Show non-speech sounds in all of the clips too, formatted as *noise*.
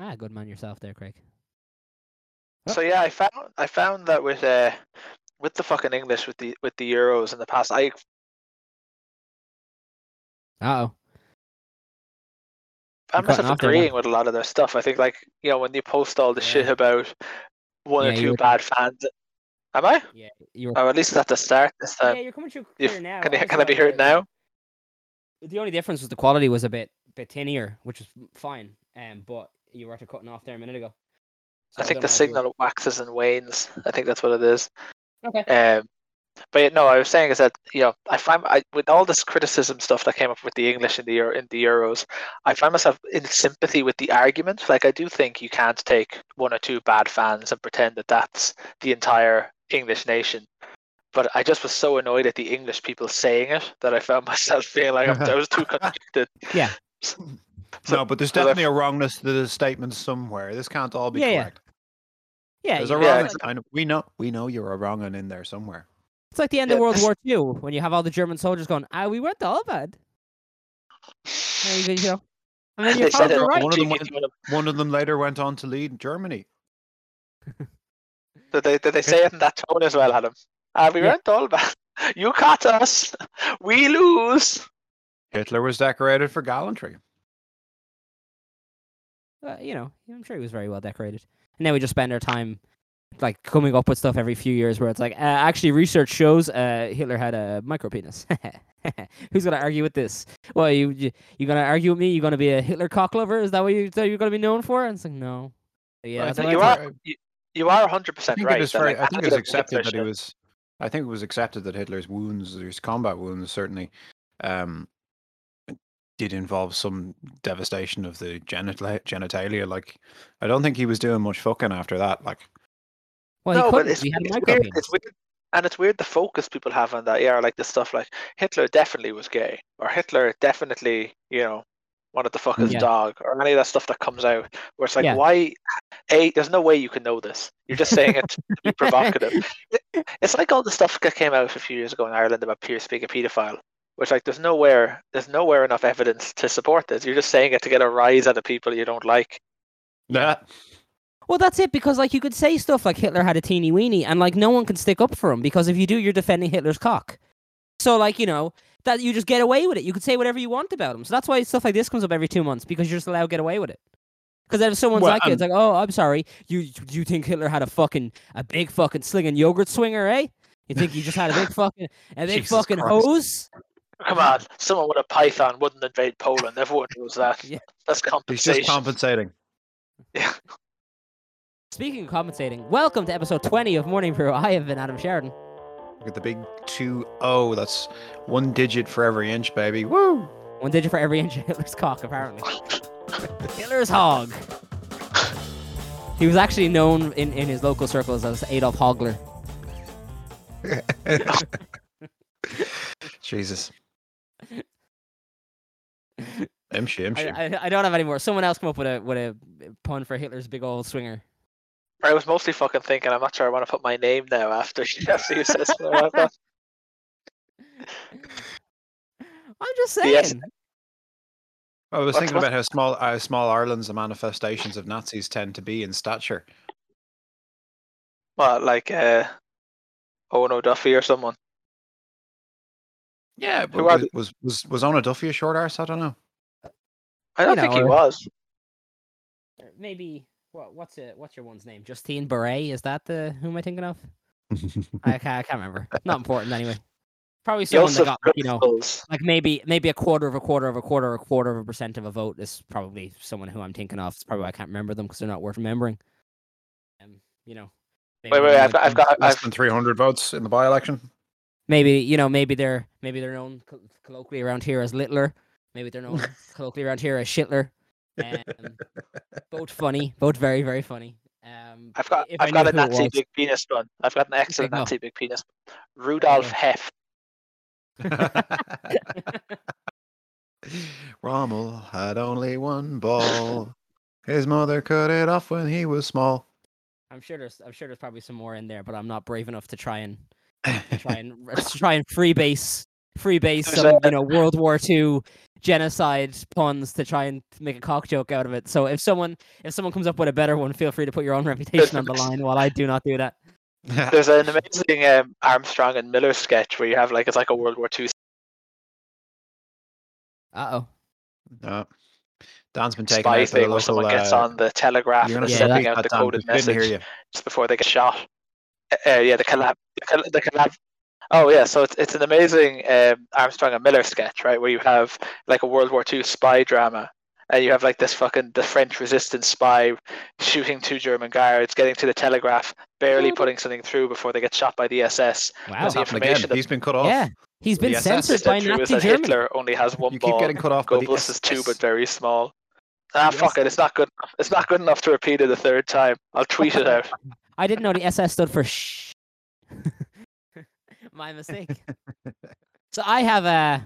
Ah, good man yourself there, Craig. So yeah, I found I found that with uh with the fucking English with the with the Euros in the past, I Uh oh. I'm cutting myself off agreeing with a lot of their stuff. I think like you know when you post all the shit about one Yeah, or two were- bad fans. Am I? Yeah, you Or at least at the start this time. yeah, you're coming through you- clear now. can, I, I can I be saw heard now? The only difference was the quality was a bit bit tinnier, which was fine. Um, but you were after cutting off there a minute ago. So I think don't the know if you were- signal waxes and wanes. I think that's what it is. Okay. Um, but yeah, no, I was saying is that you know I find I, with all this criticism stuff that came up with the English in the Euro, in the Euros, I find myself in sympathy with the argument. Like I do think you can't take one or two bad fans and pretend that that's the entire English nation. But I just was so annoyed at the English people saying it that I found *laughs* myself feeling like I'm, *laughs* I was too contradicted. Yeah. *laughs* So- no, but there's definitely a wrongness to the statement somewhere. This can't all be Yeah, yeah. correct. Yeah, There's a wrong. it's, I know, we know. We know you're a wrong one in there somewhere. it's like the end of Yeah. World War Two when you have all the German soldiers going, "Ah, we weren't all bad." There you go. And then *laughs* They you're said it probably right. One of them went- One of them later went on to lead Germany. *laughs* Did they did they say it in that tone as well, Adam? Ah, we Yeah. weren't all bad. You caught us. *laughs* We lose. Hitler was decorated for gallantry. Uh, you know, I'm sure he was very well decorated. And then we just spend our time like coming up with stuff every few years where it's like, uh, actually, research shows uh, Hitler had a micro penis. *laughs* Who's gonna argue with this? Well, you you, you gonna argue with me? You gonna be a Hitler cock lover? Is that what you that you're gonna be known for? And it's like, no. But yeah, I that's think what you I are you, you are hundred I percent think right. it is that, very, I think after it's the accepted that he was. I think it was accepted that Hitler's wounds, his combat wounds, certainly, um, did involve some devastation of the genital genitalia. Like, I don't think he was doing much fucking after that. Like, Well, no, but it's, He it's weird. It's weird, and it's weird the focus people have on that. Yeah, like the stuff like Hitler definitely was gay, or Hitler definitely, you know, wanted to fuck his Yeah. dog, or any of that stuff that comes out. Where it's like, Yeah. why? A, there's no way you can know this. You're just saying it to be *laughs* provocative. It's like all the stuff that came out a few years ago in Ireland about Pierce being a paedophile. Which like there's nowhere there's nowhere enough evidence to support this. You're just saying it to get a rise out of people you don't like. that Well, that's it because like you could say stuff like Hitler had a teeny weeny, and like no one can stick up for him because if you do, you're defending Hitler's cock. So like you know that you just get away with it. You could say whatever you want about him. So that's why stuff like this comes up every two months because you're just allowed to get away with it. Because if someone's Well, like it, it's like, oh, I'm sorry, you you think Hitler had a fucking a big fucking slinging yogurt swinger, eh? You think he just had a big *laughs* fucking a big Jesus fucking Christ. hose? Come on, someone with a python wouldn't invade Poland. Everyone knows that. *laughs* Yeah. That's he's just compensating. yeah. Speaking of compensating, welcome to episode 20 of Morning Brew. I have been Adam Sheridan. Look at the big two O. That's one digit for every inch, baby. Woo! One digit for every inch of *laughs* Hitler's cock, apparently. *laughs* Hitler's hog. He was actually known in, in his local circles as Adolf Hogler. Jesus. Imshi, I, imshi. I, I don't have any more. Someone else come up with a with a pun for Hitler's big old swinger. I was mostly fucking thinking. I'm not sure I want to put my name now after *laughs* after you said something like that. *laughs* I'm just saying. Yes. saying. I was What's- thinking what's- about how small how small Ireland's the manifestations of Nazis tend to be in stature. What, like uh, Eoin O'Duffy or someone? Yeah, but was, was was was Ona Duffy a short arse? I don't know. I don't You think he was. Maybe what what's it what's your one's name? Justin Barrett? Is that the who am I thinking of? *laughs* I can't, I can't remember. Not important anyway. Probably someone that Joseph got like, you know like maybe maybe a quarter of a quarter of a quarter of a quarter of a percent of a vote is probably someone who I'm thinking of. It's probably why I can't remember them because they're not worth remembering. Um, you know. maybe Wait, they're wait, I've got, I've got, Less I've, than three hundred votes in the by-election. Maybe you know maybe they're maybe they're known colloquially around here as Littler. Maybe they're known *laughs* colloquially around here as Shitler. Um, both funny, both very very funny. Um, I've got, if I I've got a who it Nazi big penis one. I've got an excellent go. Nazi big penis. Rudolf go. Heft. *laughs* Rommel had only one ball. His mother cut it off when he was small. I'm sure there's I'm sure there's probably some more in there, but I'm not brave enough to try and try *laughs* and to try and freebase freebase some you know World War II genocide puns to try and make a cock joke out of it. So if someone if someone comes up with a better one, feel free to put your own *laughs* reputation on the *laughs* line while I do not do that. There's an amazing um, Armstrong and Miller sketch where you have like it's like a World War II Uh oh. no. Dan's been taken spy out by the thing where local. someone gets uh, on the telegraph and gonna is Yeah, sending repeat out that, the Dan, coded because we didn't message just before they get shot. Uh, yeah, the collab, the, collab. Oh yeah, so it's it's an amazing um, Armstrong and Miller sketch, right? Where you have like a World War II spy drama, and you have like this fucking the French resistance spy shooting two German guards, getting to the telegraph, barely putting something through before they get shot by the SS. Wow. The information again. that- He's been cut off. Yeah. He's been The SS censored by Sent through is Nazi Germany. Hitler only has one You ball. keep getting cut off by the Goebbels is two, but very small. Ah, fuck it. It's not good. It's not good enough to repeat it a third time. I'll tweet it out. *laughs* I didn't know the SS stood for shh. *laughs* My mistake. *laughs* so I have a.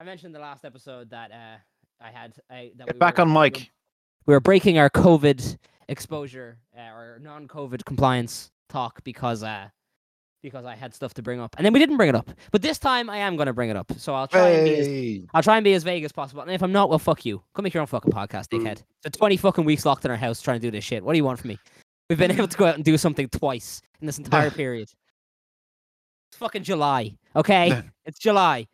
I mentioned in the last episode that uh I had I that Get we back were- on we mic. We were breaking our COVID exposure uh, or non-COVID compliance talk because uh because I had stuff to bring up, and then we didn't bring it up. But this time I am going to bring it up, so I'll try and be as I'll try and be as vague as possible. And if I'm not, well, fuck you. Come make your own fucking podcast, dickhead. So 20 fucking weeks locked in our house trying to do this shit. What do you want from me? We've been able to go out and do something twice in this entire *laughs* period. It's fucking July, okay? it's July.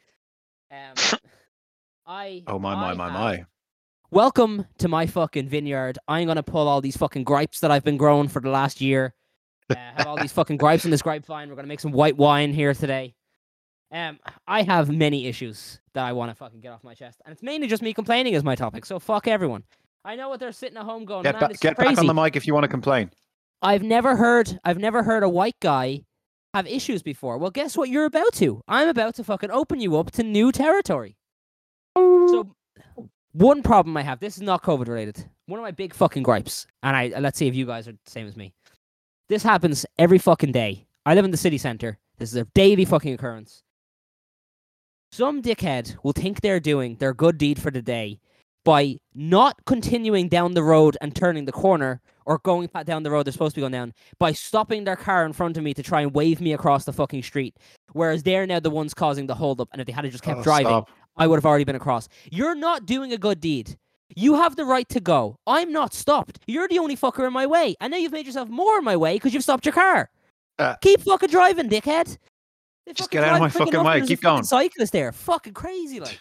Um, *laughs* I. Oh my my I my have- my. Welcome to my fucking vineyard. I'm gonna pull all these fucking gripes that I've been growing for the last year. Uh, have all these *laughs* fucking gripes in this grapevine. We're gonna make some white wine here today. Um, I have many issues that I want to fucking get off my chest, and it's mainly just me complaining is my topic. So fuck everyone. I know what they're sitting at home going. Get, ba- get crazy. back on the mic if you want to complain. I've never heard I've never heard a white guy have issues before. Well, guess what you're about to? I'm about to fucking open you up to new territory. So one problem I have, this is not COVID related. One of my big fucking gripes, and I let's see if you guys are the same as me. This happens every fucking day. I live in the city center. This is a daily fucking occurrence. Some dickhead will think they're doing their good deed for the day by not continuing down the road and turning the corner or going down the road they're supposed to be going down by stopping their car in front of me to try and wave me across the fucking street. Whereas they're now the ones causing the holdup, and if they had just kept Oh, driving, stop. I would have already been across. You're not doing a good deed. You have the right to go. I'm not stopped. You're the only fucker in my way. And now you've made yourself more in my way because you've stopped your car. Uh, Keep fucking driving, dickhead. They Just get out of my fucking way. Keep going. Cyclist there. Fucking crazy, like.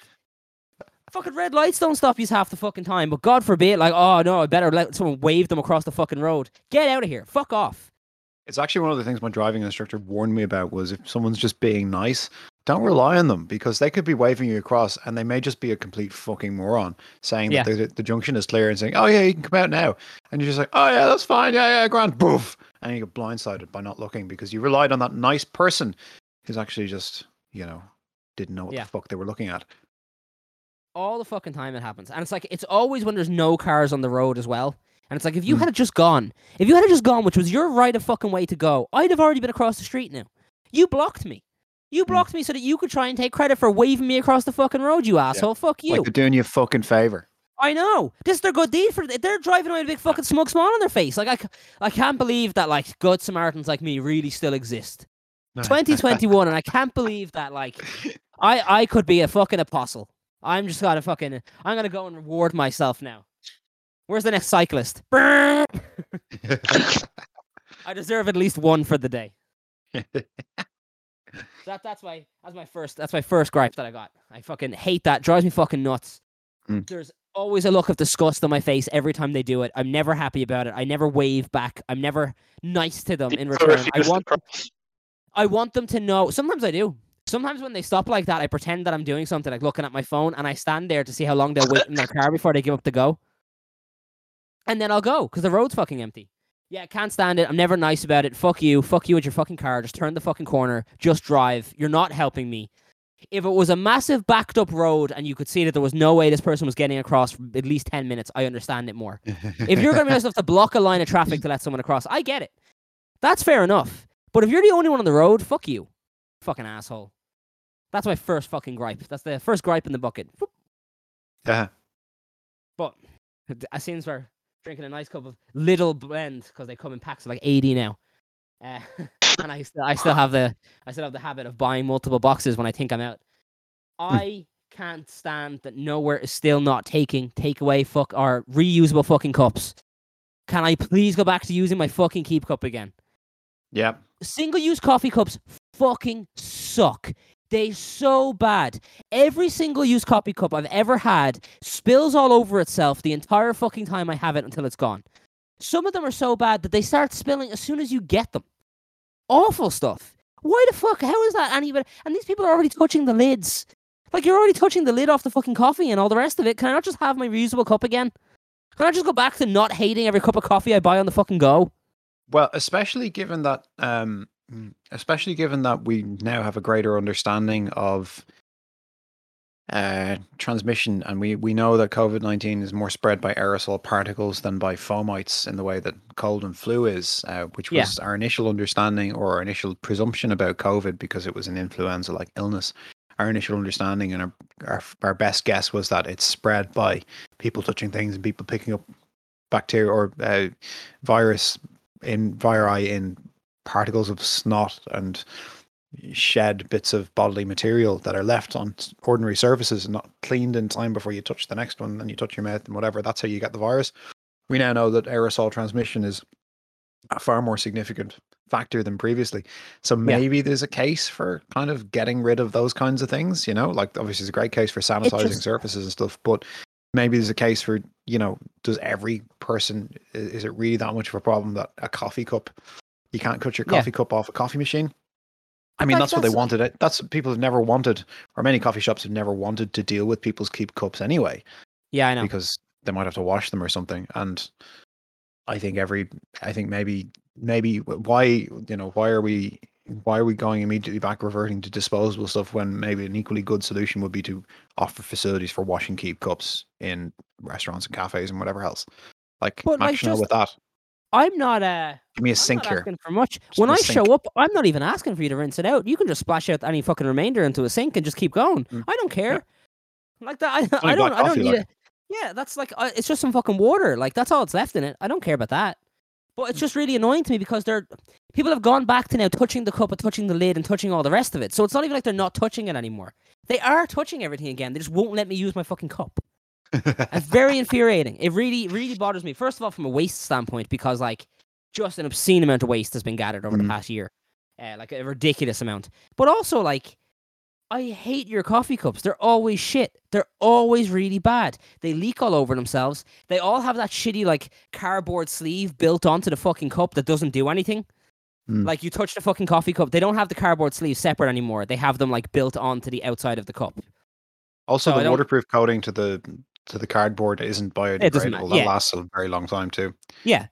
Fucking red lights don't stop you half the fucking time. But God forbid, like, oh no, I better let someone wave them across the fucking road. Get out of here. Fuck off. It's actually one of the things my driving instructor warned me about was if someone's just being nice, don't rely on them because they could be waving you across and they may just be a complete fucking moron saying Yeah. that the, the junction is clear and saying, oh yeah, you can come out now. And you're just like, oh yeah, that's fine. Yeah, yeah, grand. Boof. And you get blindsided by not looking because you relied on that nice person who's actually just, you know, didn't know what Yeah. the fuck they were looking at. All the fucking time it happens. And it's like it's always when there's no cars on the road as well. And it's like if you Mm. had just gone, if you had just gone, which was your right of fucking way to go, I'd have already been across the street now. You blocked me. You blocked me so that you could try and take credit for waving me across the fucking road, you asshole. Fuck you. Like they're doing you a fucking favor. I know. This is their good deed for they're driving away with a big fucking smug smile on their face. Like I, I can't believe that like good Samaritans like me really still exist. 2021 and I can't believe that like I I could be a fucking apostle. I'm just gonna fucking I'm gonna go and reward myself now. Where's the next cyclist? *laughs* I deserve at least one for the day. *laughs* That that's my that's my first that's my first gripe that I got. I fucking hate that. Drives me fucking nuts. Mm. There's always a look of disgust on my face every time they do it. I'm never happy about it. I never wave back. I'm never nice to them in return. I want. I want them to know. Sometimes I do. Sometimes when they stop like that, I pretend that I'm doing something, like looking at my phone, and I stand there to see how long they'll wait in their car before they give up the go. And then I'll go because the road's fucking empty. Yeah, I can't stand it. I'm never nice about it. Fuck you. Fuck you with your fucking car. Just turn the fucking corner. Just drive. You're not helping me. If it was a massive backed up road and you could see that there was no way this person was getting across for at least 10 minutes, I understand it more. If you're going to be *laughs* nice enough to block a line of traffic to let someone across, I get it. That's fair enough. But if you're the only one on the road, fuck you. Fucking asshole. That's my first fucking gripe. That's the first gripe in the bucket. Yeah. But it seems we're drinking a nice cup of little blend because they come in packs of like 80 now. Uh, *laughs* and I still, I still have the, I still have the habit of buying multiple boxes when I think I'm out. I can't stand that nowhere is still not taking takeaway fuck or reusable fucking cups. Can I please go back to using my fucking keep cup again? Yeah. Single use coffee cups fucking suck. They so bad. Every single used coffee cup I've ever had spills all over itself the entire fucking time I have it until it's gone. Some of them are so bad that they start spilling as soon as you get them. Awful stuff. Why the fuck? How is that? And these people are already touching the lids. Like you're already touching the lid off the fucking coffee and all the rest of it. Can I not just have my reusable cup again? Can I just go back to not hating every cup of coffee I buy on the fucking go? Well, especially given that, um, especially given that we now have a greater understanding of uh, transmission, and we we know that COVID nineteen is more spread by aerosol particles than by fomites in the way that cold and flu is, uh, which Yeah. was our initial understanding or our initial presumption about COVID because it was an influenza-like illness. Our initial understanding and our, our our best guess was that it's spread by people touching things and people picking up bacteria or uh, virus in viri in particles of snot and shed bits of bodily material that are left on ordinary surfaces and not cleaned in time before you touch the next one and you touch your mouth and whatever. That's how you get the virus. We now know that aerosol transmission is a far more significant factor than previously. So maybe there's a case for kind of getting rid of those kinds of things, you know, like obviously it's a great case for sanitizing just- surfaces and stuff, but maybe there's a case for, you know, does every person, is it really that much of a problem that a coffee cup you can't cut your Yeah. coffee cup off a coffee machine? I mean, Like, that's what they wanted. It. That's people have never wanted, or many coffee shops have never wanted to deal with people's keep cups anyway, Yeah, I know. because they might have to wash them or something. And I think every, I think maybe, maybe why, you know, why are we, why are we going immediately back reverting to disposable stuff when maybe an equally good solution would be to offer facilities for washing keep cups in restaurants and cafes and whatever else. Like, But, like, just- with that. I'm not a Give me a I'm sink not here. asking for much. Just when I sink. show up, I'm not even asking for you to rinse it out. You can just splash out any fucking remainder into a sink and just keep going. Mm. I don't care. Like that, I, I don't. I don't need like. it. Yeah, that's like uh, it's just some fucking water. Like that's all that's left in it. I don't care about that. But Mm. it's just really annoying to me because they're people have gone back to now touching the cup and touching the lid and touching all the rest of it. So it's not even like they're not touching it anymore. They are touching everything again. They just won't let me use my fucking cup. It's very infuriating. It really, really bothers me. First of all, from a waste standpoint, because like just an obscene amount of waste has been gathered over Mhm. the past year, uh, like a ridiculous amount. But also, like, I hate your coffee cups. They're always shit. They're always really bad. They leak all over themselves. They all have that shitty like cardboard sleeve built onto the fucking cup that doesn't do anything. Mm. Like you touch the fucking coffee cup, they don't have the cardboard sleeve separate anymore. They have them like built onto the outside of the cup. Also, So the waterproof coating to the to the cardboard isn't biodegradable. That yeah. lasts a very long time too. Yeah.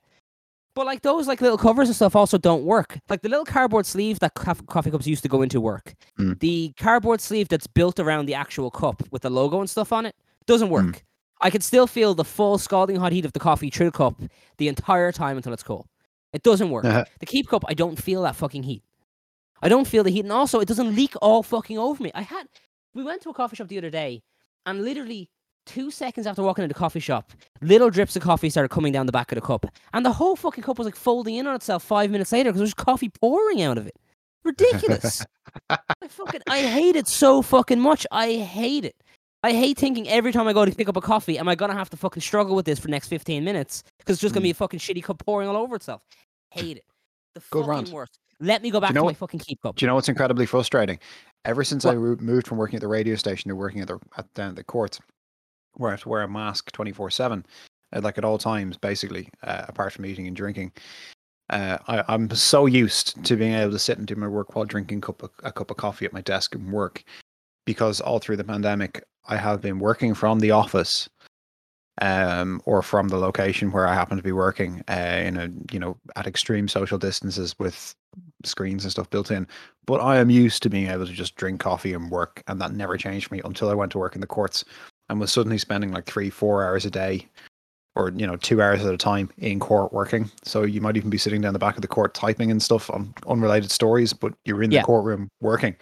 But like those like little covers and stuff also don't work. Like the little cardboard sleeve that cof- coffee cups used to go into work. Mm. The cardboard sleeve that's built around the actual cup with the logo and stuff on it doesn't work. Mm. I can still feel the full scalding hot heat of the coffee through the cup the entire time until it's cool. It doesn't work. Uh-huh. The keep cup, I don't feel that fucking heat. I don't feel the heat, and also it doesn't leak all fucking over me. I had we went to a coffee shop the other day, and literally two seconds after walking into the coffee shop, little drips of coffee started coming down the back of the cup, and the whole fucking cup was like folding in on itself five minutes later because there was coffee pouring out of it. Ridiculous. *laughs* I fucking I hate it so fucking much. I hate it. I hate thinking every time I go to pick up a coffee, am I gonna have to fucking struggle with this for the next fifteen minutes? Because it's just gonna be a mm. fucking shitty cup pouring all over itself. Hate it. The fucking worst. Let me go back know to my what- fucking keep cup. Do you know what's incredibly frustrating? Ever since I What? ro- moved from working at the radio station to working at the at down at the courts, where I have to wear a mask twenty four seven, like at all times, basically, uh, apart from eating and drinking. Uh, I, I'm so used to being able to sit and do my work while drinking cup of, a cup of coffee at my desk and work, because all through the pandemic, I have been working from the office, um, or from the location where I happen to be working, uh, in a you know at extreme social distances with screens and stuff built in. But I am used to being able to just drink coffee and work, and that never changed for me until I went to work in the courts and was suddenly spending like three, four hours a day, or you know, two hours at a time in court working. So you might even be sitting down the back of the court typing and stuff on unrelated stories, but you're in Yeah. the courtroom working.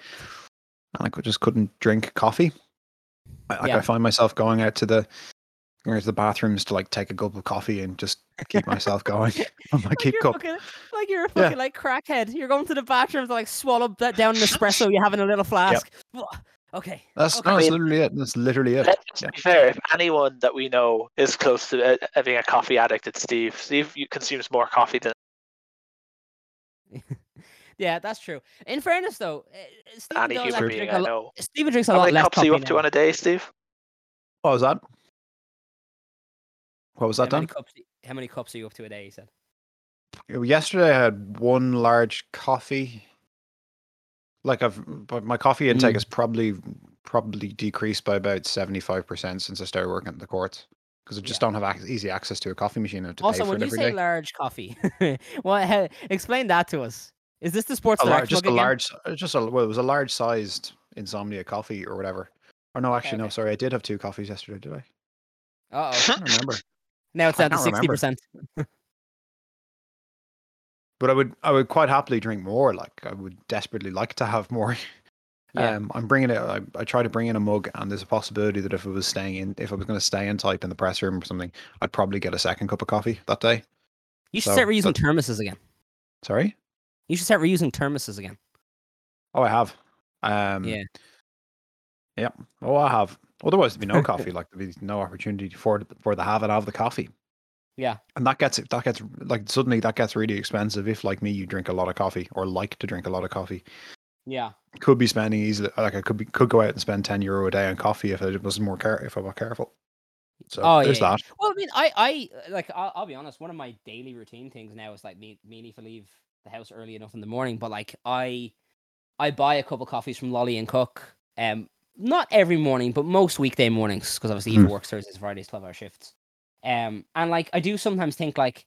And I could, just couldn't drink coffee. I, like Yeah. I find myself going out to the going to the bathrooms to like take a gulp of coffee and just keep myself going *laughs* *laughs* my Like keep you're fucking, like you're a Yeah. fucking like crackhead. You're going to the bathroom to like swallow that down an *laughs* espresso you have in a little flask. Wha- Okay. That's okay. no, that's mean, literally it. That's literally it. Let's Yeah. be fair. If anyone that we know is close to uh, being a coffee addict, it's Steve. Steve consumes more coffee than *laughs* Yeah, that's true. In fairness, though, uh, Stephen any does human being drink I a lot. know. Stephen drinks a How lot many less cups are you coffee up to now. on a day, Steve? What was that? What was How that many done? cups? How many cups are you up to a day? He said. Yesterday I had one large coffee. Like I've, but my coffee intake Mm. has probably probably decreased by about seventy five percent since I started working at the courts because I just Yeah. don't have ac- easy access to a coffee machine. To Also, pay for when you say day. large coffee, *laughs* well, explain that to us. Is this the sports a large, just a again? large, uh, just a well, it was a large sized insomnia coffee or whatever. Or no, actually, no, okay. sorry, I did have two coffees yesterday, did I? Uh oh. I don't remember. Now it's down to sixty percent. But I would, I would quite happily drink more. Like I would desperately like to have more. *laughs* Yeah. Um, I'm bringing it. I, I try to bring in a mug, and there's a possibility that if I was staying in, if I was going to stay in type in the press room or something, I'd probably get a second cup of coffee that day. You should So, start reusing but- thermoses again. Sorry. You should start reusing thermoses again. Oh, I have. Um, Yeah. Yeah. Oh, I have. Otherwise, there'd be no *laughs* coffee. Like there'd be no opportunity for the, for the have and have the coffee. Yeah. And that gets that gets like suddenly that gets really expensive if like me you drink a lot of coffee or like to drink a lot of coffee. Yeah. Could be spending easily like I could be could go out and spend ten euro a day on coffee if I was more care if I were careful. So Oh, there's yeah, that. Well, I mean, I, I like, I'll, I'll be honest. One of my daily routine things now is like me, me need to leave the house early enough in the morning. But like, I, I buy a couple coffees from Lolly and Cook. Um, not every morning, but most weekday mornings, because obviously Eva Hmm. works Thursdays, Fridays, twelve hour shifts. Um, and like, I do sometimes think like,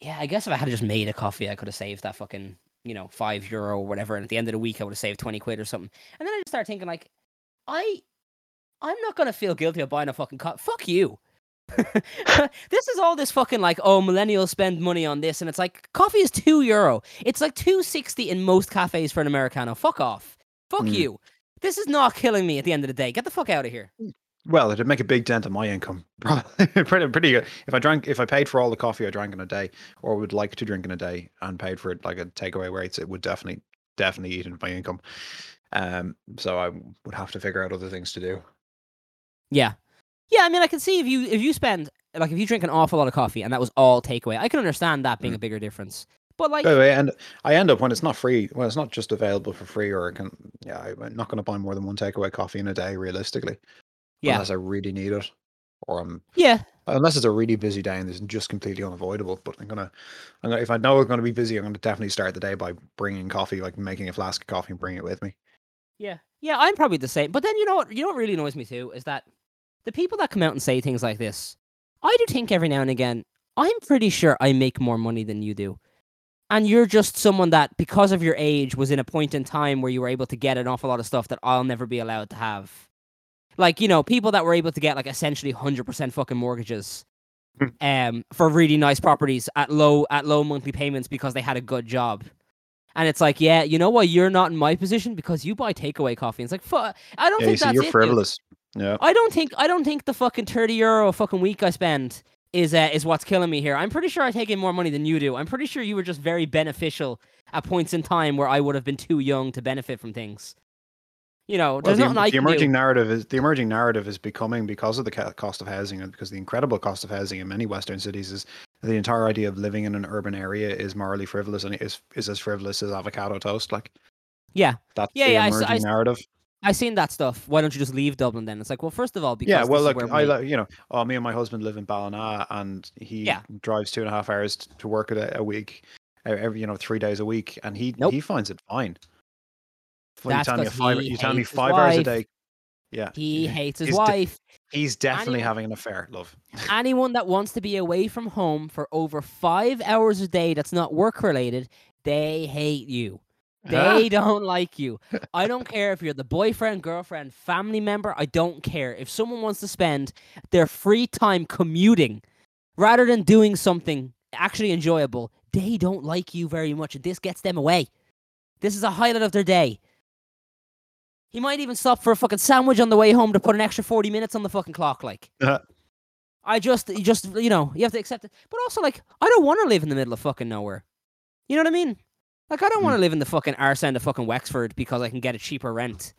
yeah, I guess if I had just made a coffee, I could have saved that fucking, you know, five euro or whatever. And at the end of the week, I would have saved twenty quid or something. And then I just start thinking like, I, I'm not gonna feel guilty of buying a fucking coffee. Fuck you. *laughs* this is all this fucking like oh millennials spend money on this and it's like coffee is two euro it's like 260 in most cafes for an americano fuck off fuck Mm. you this is not killing me at the end of the day get the fuck out of here Well, it'd make a big dent on my income. *laughs* Probably pretty pretty good. If I drank if I paid for all the coffee I drank in a day or would like to drink in a day and paid for it like a takeaway rates, it would definitely definitely eat into my income. Um so I would have to figure out other things to do. yeah yeah i mean i can see if you if you spend like if you drink an awful lot of coffee and that was all takeaway i can understand that being a bigger difference but like way, and I end up when it's not free, when it's not just available for free, or I can, yeah, I'm not going to buy more than one takeaway coffee in a day, realistically, yeah unless I really need it, or I'm yeah unless it's a really busy day and it's just completely unavoidable. But I'm gonna, I'm gonna, if I know I'm going to be busy, I'm going to definitely start the day by bringing coffee, like making a flask of coffee and bringing it with me. Yeah, yeah, I'm probably the same. But then you know what? You know what really annoys me too is that the people that come out and say things like this, I do think every now and again, I'm pretty sure I make more money than you do, and you're just someone that, because of your age, was in a point in time where you were able to get an awful lot of stuff that I'll never be allowed to have. Like you know, people that were able to get like essentially hundred percent fucking mortgages. Hmm. Um, for really nice properties at low at low monthly payments because they had a good job, and it's like, yeah, you know what? You're not in my position because you buy takeaway coffee. It's like, fuck. I don't Yeah, think see, that's you're it, dude. frivolous. Yeah, I don't think I don't think the fucking thirty euro fucking week I spend is uh, is what's killing me here. I'm pretty sure I take in more money than you do. I'm pretty sure you were just very beneficial at points in time where I would have been too young to benefit from things. You know, Well, there's the, I the emerging narrative is the emerging narrative is becoming because of the cost of housing and because the incredible cost of housing in many Western cities is the entire idea of living in an urban area is morally frivolous and is is as frivolous as avocado toast. Like Yeah, that's Yeah, the yeah, I s- I emerging s- narrative. I seen that stuff. Why don't you just leave Dublin then? It's like, well, first of all, because Yeah, well, look, I li- you know, oh, me and my husband live in Ballina, and he Yeah. drives two and a half hours to work a, a week, every you know three days a week, and he Nope. he finds it fine. You tell me five, you tell me five hours a day. Yeah, he hates his he's de- wife. he's definitely Anyone- having an affair, love. *laughs* anyone that wants to be away from home for over five hours a day that's not work related, they hate you. They ah. don't like you. *laughs* I don't care if you're the boyfriend, girlfriend, family member. I don't care. If someone wants to spend their free time commuting rather than doing something actually enjoyable, they don't like you very much. And this gets them away. This is a highlight of their day. He might even stop for a fucking sandwich on the way home to put an extra 40 minutes on the fucking clock. Like, Uh, I just, you just, you know, you have to accept it. But also, like, I don't want to live in the middle of fucking nowhere. You know what I mean? Like, I don't want to live in the fucking arse end of fucking Wexford because I can get a cheaper rent.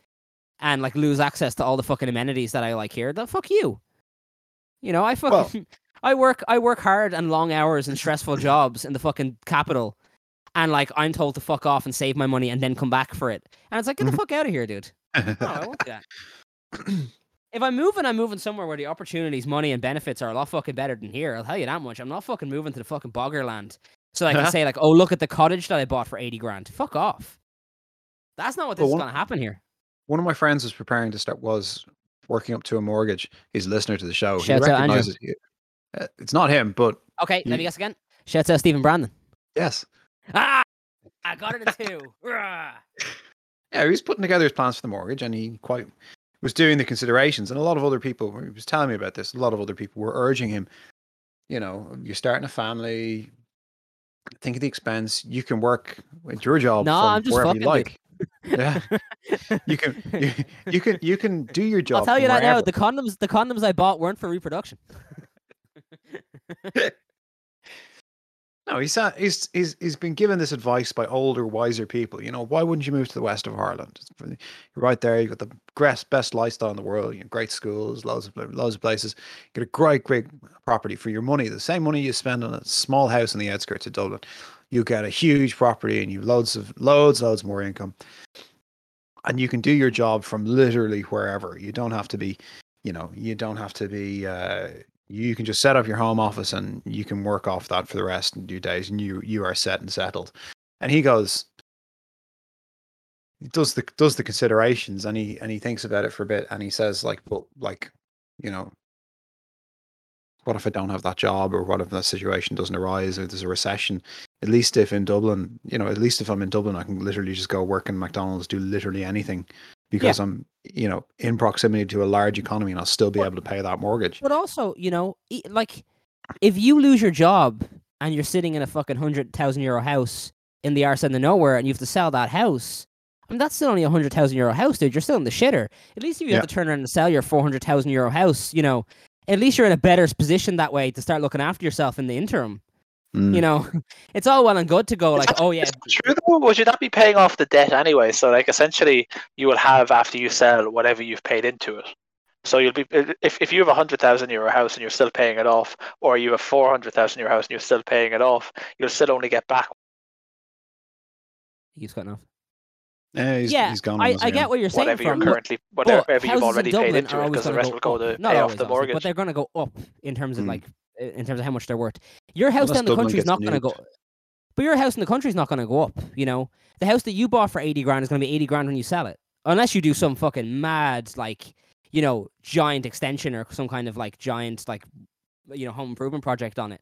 and like lose access to all the fucking amenities that I like here, The fuck you. You know, I fucking *laughs* I work I work hard and long hours and stressful *laughs* jobs in the fucking capital, and like I'm told to fuck off and save my money and then come back for it. And it's like, get the Mhm. fuck out of here, dude. No, I that. if I'm moving, I'm moving somewhere where the opportunities, money, and benefits are a lot fucking better than here. I'll tell you that much. I'm not fucking moving to the fucking boggerland. So I can *laughs* say like, oh, look at the cottage that I bought for eighty grand. Fuck off. That's not what this But is gonna happen here. One of my friends was preparing to start was working up to a mortgage. He's a listener to the show. Shouts he out Andrew. recognizes he- uh, it's not him, but Okay, let me guess again. Shouts out Stephen Brandon. yes. Ah, I got it in two. Yeah, he was putting together his plans for the mortgage, and he quite was doing the considerations. And a lot of other people, he was telling me about this. A lot of other people were urging him. You know, you're starting a family. Think of the expense. You can work at your job No, from I'm just wherever you like. Yeah, you can. You, you can. You can do your job. I'll tell you that now. The condoms, the condoms I bought weren't for reproduction. *laughs* *laughs* No, he's, uh, he's he's he's been given this advice by older, wiser people. You know, why wouldn't you move to the west of Ireland? You're right there. You've got the best best lifestyle in the world. You know, great schools, loads of loads of places. You get a great great property for your money. The same money you spend on a small house in the outskirts of Dublin, you get a huge property and you loads of loads loads more income. And you can do your job from literally wherever. You don't have to be, you know, you don't have to be. Uh, you can just set up your home office and you can work off that for the rest of your days and you you are set and settled. And he goes he does the does the considerations and he and he thinks about it for a bit and he says like well like you know what if i don't have that job or what if that situation doesn't arise or there's a recession? At least if in dublin you know at least if i'm in dublin i can literally just go work in mcdonald's do literally anything because i'm you know in proximity to a large economy and i'll still be Well- able to pay that mortgage But also, you know, like if you lose your job and you're sitting in a fucking hundred thousand euro house in the arse end of nowhere and you have to sell that house, I mean that's still only a hundred thousand euro house, dude. You're still in the shitter. At least if you Yeah. have to turn around and sell your four hundred thousand euro house, you know, at least you're in a better position that way to start looking after yourself in the interim. Mm. You know, *laughs* it's all well and good to go like, oh yeah, true though? Would you not be paying off the debt anyway? So like essentially, you will have after you sell whatever you've paid into it. So you'll be if if you have a hundred thousand euro house and you're still paying it off, or you have four hundred thousand euro house and you're still paying it off, you'll still only get back. he's cutting off. Yeah, he's, yeah, he's gone. I, I get what you're saying. Whatever you're currently, but whatever you've houses in already paid Dublin into are it, because the gonna rest will go up. to Not pay always, off the obviously, mortgage. but they're going to go up in terms of Mm. like in terms of how much they're worth. Your house Unless down the Dublin country is not going to go. But your house in the country is not going to go up. You know, the house that you bought for eighty grand is going to be eighty grand when you sell it, unless you do some fucking mad like you know giant extension or some kind of like giant like you know home improvement project on it.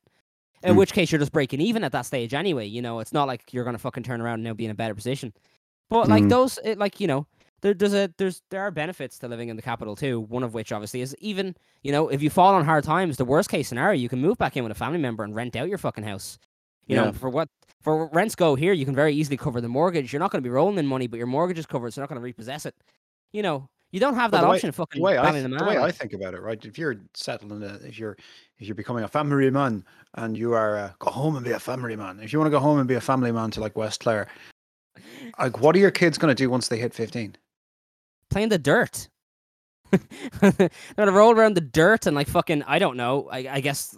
In Hmm. which case you're just breaking even at that stage anyway. You know, it's not like you're going to fucking turn around and now be in a better position. But like Hmm. those, it, like you know, there, there's a there's there are benefits to living in the capital too. One of which obviously is even you know if you fall on hard times, the worst case scenario you can move back in with a family member and rent out your fucking house. You Yeah. know, for what for rents go here, you can very easily cover the mortgage. You're not going to be rolling in money, but your mortgage is covered, so you're not going to repossess it. You know, you don't have that way- option. of fucking the way I the the way I think about it, right? If you're settling, a, if you're if you're becoming a family man and you are uh, go home and be a family man. If you want to go home and be a family man to like West Clare, like what are your kids going to do once they hit fifteen? Playing the dirt. They're *laughs* gonna roll around the dirt and like fucking I don't know. I, I guess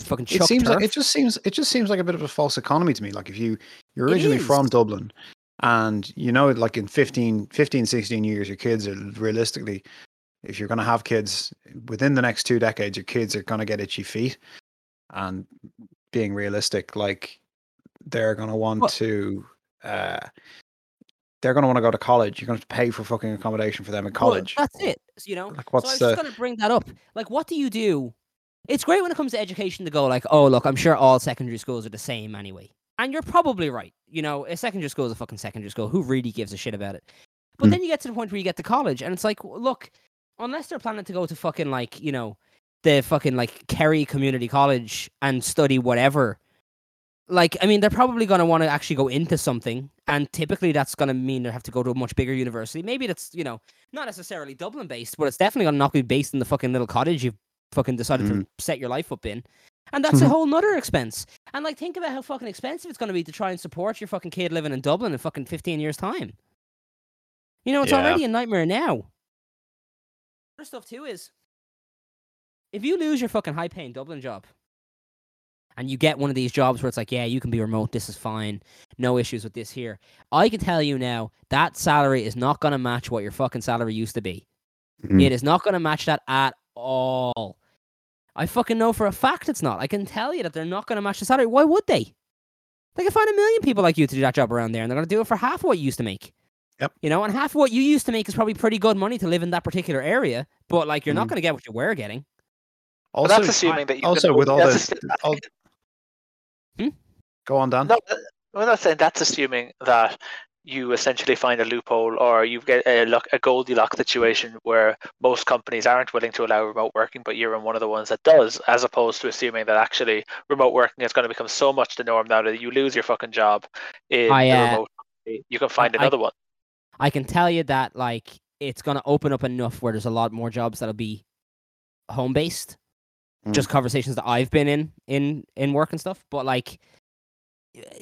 fucking It seems like it just seems it just seems like a bit of a false economy to me. Like if you you're originally from. Dublin and you know like in 15, 15 16 years your kids are realistically if you're going to have kids within the next two decades your kids are going to get itchy feet and being realistic like they're going to want to uh they're going to want to go to college you're going to have to pay for fucking accommodation for them in Well, college that's it. You know. like so I what's was just gonna bring that up. Like, what do you do? It's great when it comes to education to go like, oh look, I'm sure all secondary schools are the same anyway. And you're probably right. You know, a secondary school is a fucking secondary school. Who really gives a shit about it? But Mm. then you get to the point where you get to college, and it's like, look, unless they're planning to go to fucking like, you know, the fucking like Kerry Community College and study whatever. Like, I mean, they're probably going to want to actually go into something, and typically that's going to mean they have to go to a much bigger university. Maybe that's, you know, not necessarily Dublin based, but it's definitely going to not be based in the fucking little cottage you've fucking decided to set your life up in. And that's a Mhm. whole nother expense. And like, think about how fucking expensive it's going to be to try and support your fucking kid living in Dublin in fucking 15 years' time. You know, it's Yeah. already a nightmare now. Other stuff too is if you lose your fucking high paying Dublin job and you get one of these jobs where it's like, yeah, you can be remote, this is fine, no issues with this here. I can tell you now that salary is not going to match what your fucking salary used to be. Mm. It is not going to match that at all. I fucking know for a fact it's not. I can tell you that they're not going to match the salary. Why would they? They can find a million people like you to do that job around there, and they're going to do it for half what you used to make. Yep. You know, and half of what you used to make is probably pretty good money to live in that particular area, but like you're not Mhm. going to get what you were getting. But Also, that's assuming that you can also with all that's the, all, *laughs* Hmm? go on, Dan. No, I'm not saying that's assuming that you essentially find a loophole or you get a, luck, a Goldilocks situation where most companies aren't willing to allow remote working, but you're in one of the ones that does, as opposed to assuming that actually remote working is going to become so much the norm now that you lose your fucking job in I, the uh, remote company, you can find I- another one. I can tell you that like it's going to open up enough where there's a lot more jobs that'll be home based. Mm. Just conversations that I've been in in in work and stuff, but like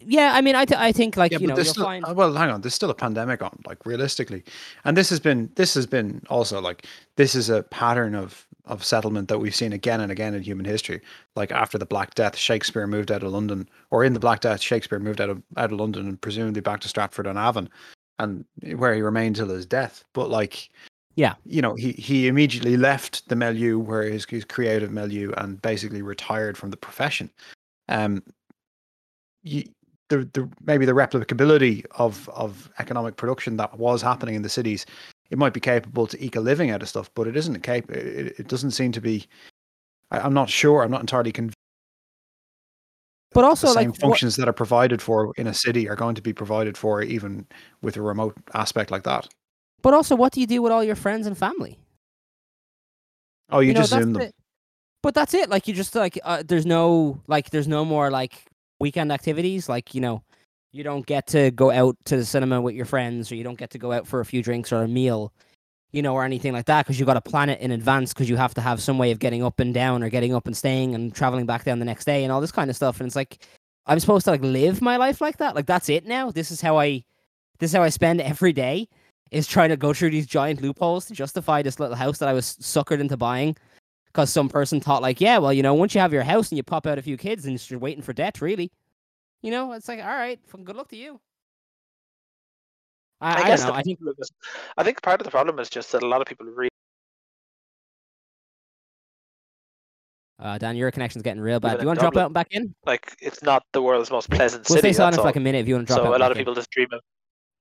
yeah, I mean I th- I think like yeah, you know still, find uh, well, hang on. There's still a pandemic on, like realistically, and this has been this has been also like this is a pattern of of settlement that we've seen again and again in human history. Like after the Black Death, Shakespeare moved out of London, or in the Black Death, Shakespeare moved out of out of London and presumably back to Stratford on Avon, and where he remained till his death. But like, Yeah. you know, he he immediately left the milieu where his his creative milieu and basically retired from the profession. Um, you, the the maybe the replicability of of economic production that was happening in the cities, it might be capable to eke a living out of stuff, but it isn't cap. It, it doesn't seem to be. I, I'm not sure. I'm not entirely convinced. but also The same like what, functions that are provided for in a city are going to be provided for even with a remote aspect like that. But also what do you do with all your friends and family? Oh, you, know, just zoom them. the- But that's it. Like you just like uh, there's no like there's no more like weekend activities. Like you know, you don't get to go out to the cinema with your friends, or you don't get to go out for a few drinks or a meal, you know, or anything like that because you got to plan it in advance because you have to have some way of getting up and down or getting up and staying and traveling back down the next day and all this kind of stuff. And it's like I'm supposed to like live my life like that. Like that's it now. This is how I this is how I spend every day is trying to go through these giant loopholes to justify this little house that I was suckered into buying because some person thought like, yeah, well, you know, once you have your house and you pop out a few kids and you're waiting for debt, really, you know, it's like, all right, good luck to you. I, I, guess don't know. I think is- I think part of the problem is just that a lot of people really uh, Dan, your connection's getting real bad. Do you want to drop out and back in? like it's not the world's most pleasant We'll stay city. silent for like a minute if you want to drop out. so a lot of in. people just dream of.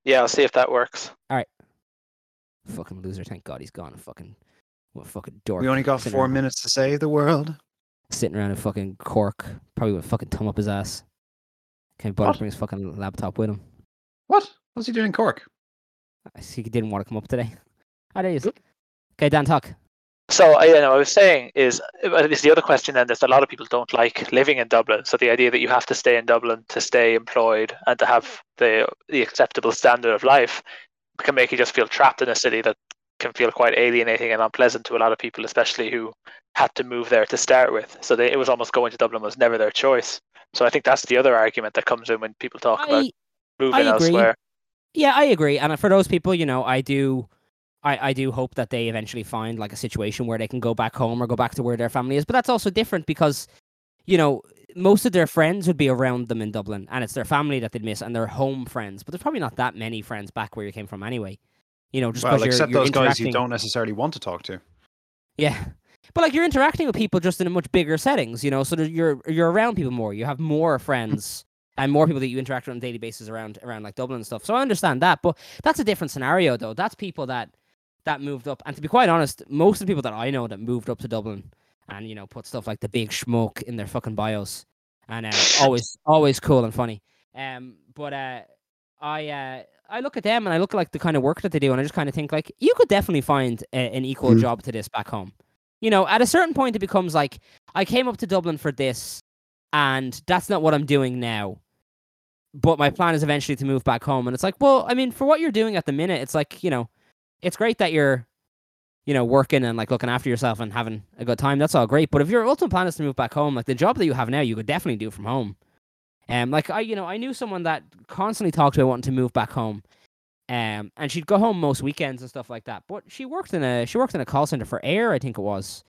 Yeah, I'll see if that works. Fucking loser. Thank God he's gone. Fucking what a fucking dork. We only got sitting four around- minutes to save the world. Sitting around in fucking Cork, probably with a fucking thumb up his ass. Can't bother to bring his fucking laptop with him. What? What's he doing in Cork? I see he didn't want to come up today. There he is. Okay, Dan, talk. So I, you know, I was saying is uh, is the other question then that a lot of people don't like living in Dublin. So the idea that you have to stay in Dublin to stay employed and to have the the acceptable standard of life can make you just feel trapped in a city that can feel quite alienating and unpleasant to a lot of people, especially who had to move there to start with. So they, it was almost going to Dublin was never their choice. So I think that's the other argument that comes in when people talk about I, moving I agree. elsewhere. Yeah, I agree. And for those people, you know, I do, I, I do hope that they eventually find like a situation where they can go back home or go back to where their family is. But that's also different because, you know, most of their friends would be around them in Dublin, and it's their family that they'd miss and their home friends. But there's probably not that many friends back where you came from anyway. You know, just well, because you're, except you're those guys you don't necessarily want to talk to. Yeah. But like you're interacting with people just in a much bigger settings, you know, so you're you're around people more. You have more friends and more people that you interact with on a daily basis around around like Dublin and stuff. So I understand that, but that's a different scenario though. That's people that that moved up. And to be quite honest, most of the people that I know that moved up to Dublin and you know put stuff like the big smoke in their fucking bios and uh, always always cool and funny. Um, but uh, I uh, I look at them and I look at like the kind of work that they do, and I just kind of think like you could definitely find a, an equal Mm. job to this back home. You know, at a certain point, it becomes like I came up to Dublin for this, and that's not what I'm doing now. But my plan is eventually to move back home, and it's like, well, I mean, for what you're doing at the minute, it's like you know, it's great that you're, you know, working and like looking after yourself and having a good time. That's all great. But if your ultimate plan is to move back home, like the job that you have now, you could definitely do from home. Um, like I, you know, I knew someone that constantly talked about wanting to move back home, Um, and she'd go home most weekends and stuff like that. But she worked in a she worked in a call center for Air, I think it was.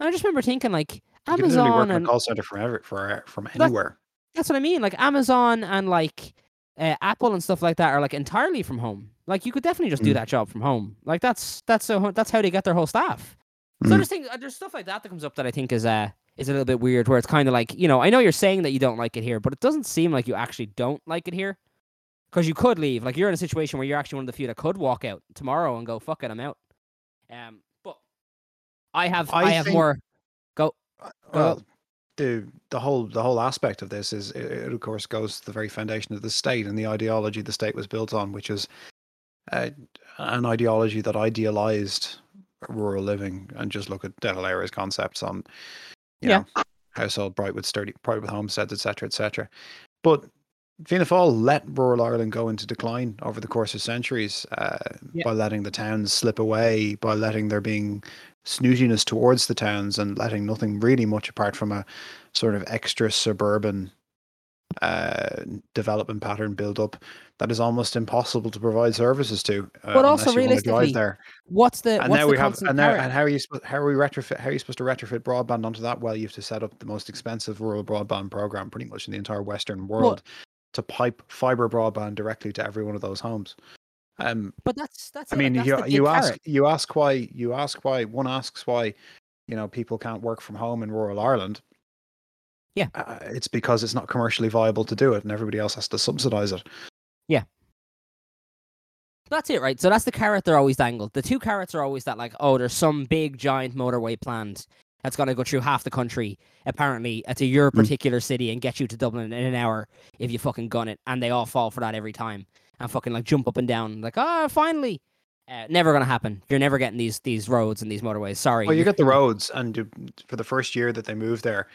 And I just remember thinking like You can work Amazon in and a call center from ever, for from anywhere. that's what I mean. Like Amazon and like uh, Apple and stuff like that are like entirely from home. Like you could definitely just do Mm. that job from home. Like that's that's so that's how they get their whole staff. So Mm. just think uh, there's stuff like that that comes up that I think is uh is a little bit weird. Where it's kind of like you know I know you're saying that you don't like it here, but it doesn't seem like you actually don't like it here. Because you could leave. Like you're in a situation where you're actually one of the few that could walk out tomorrow and go fuck it, I'm out. Um, but I have I, I have think- more. Go. Well, the the whole the whole aspect of this is it, it of course goes to the very foundation of the state and the ideology the state was built on, which is uh, an ideology that idealized rural living and just look at De Valera's concepts on, you Yeah. know, household bright with sturdy, bright with homesteads, etc., etc. But Fianna Fáil let rural Ireland go into decline over the course of centuries uh, Yeah. by letting the towns slip away, by letting there being snootiness towards the towns and letting nothing really much apart from a sort of extra suburban uh, development pattern build up that is almost impossible to provide services to. Uh, But also unless you wanna realistically, there. What's the And what's now the we have, and now, carrot? and how are you how are we retrofit, how are you supposed to retrofit broadband onto that? Well, you have to set up the most expensive rural broadband program, pretty much in the entire Western world, to pipe fiber broadband directly to every one of those homes. Um, But that's that's. I mean, that's you you ask carrot. you ask why you ask why one asks why, you know, people can't work from home in rural Ireland. Yeah. uh, it's because it's not commercially viable to do it, and everybody else has to subsidize it. Yeah, that's it, right? So that's the carrot they're always dangled. The two carrots are always that, like, oh, there's some big giant motorway planned that's going to go through half the country, apparently, to your Mm. particular city and get you to Dublin in an hour if you fucking gun it. And they all fall for that every time and fucking like jump up and down, like, oh, finally. Uh, never gonna happen. You're never getting these these roads and these motorways. Sorry. Well, you get the roads, and for the first year that they move there,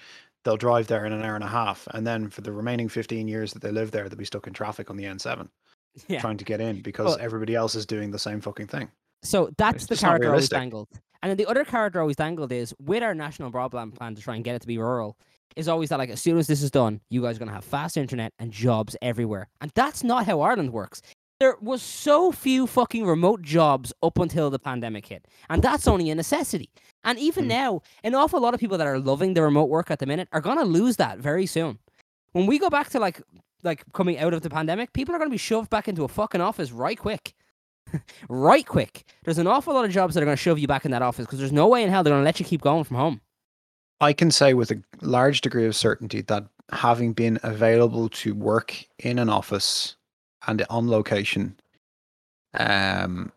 they'll drive there in an hour and a half, and then for the remaining fifteen years that they live there, they'll be stuck in traffic on the N7 *laughs* Yeah. trying to get in because Well- everybody else is doing the same fucking thing. So that's It's the character always realistic. dangled. And then the other character always dangled is with our national broadband plan to try and get it to be rural, is always that like as soon as this is done, you guys are gonna have fast internet and jobs everywhere. And that's not how Ireland works. There was so few fucking remote jobs up until the pandemic hit. And that's only a necessity. And even Mm. now, an awful lot of people that are loving the remote work at the minute are gonna lose that very soon. When we go back to like like coming out of the pandemic, people are gonna be shoved back into a fucking office right quick right quick. There's an awful lot of jobs that are going to shove you back in that office because there's no way in hell they're going to let you keep going from home. I can say with a large degree of certainty that having been available to work in an office and on location um,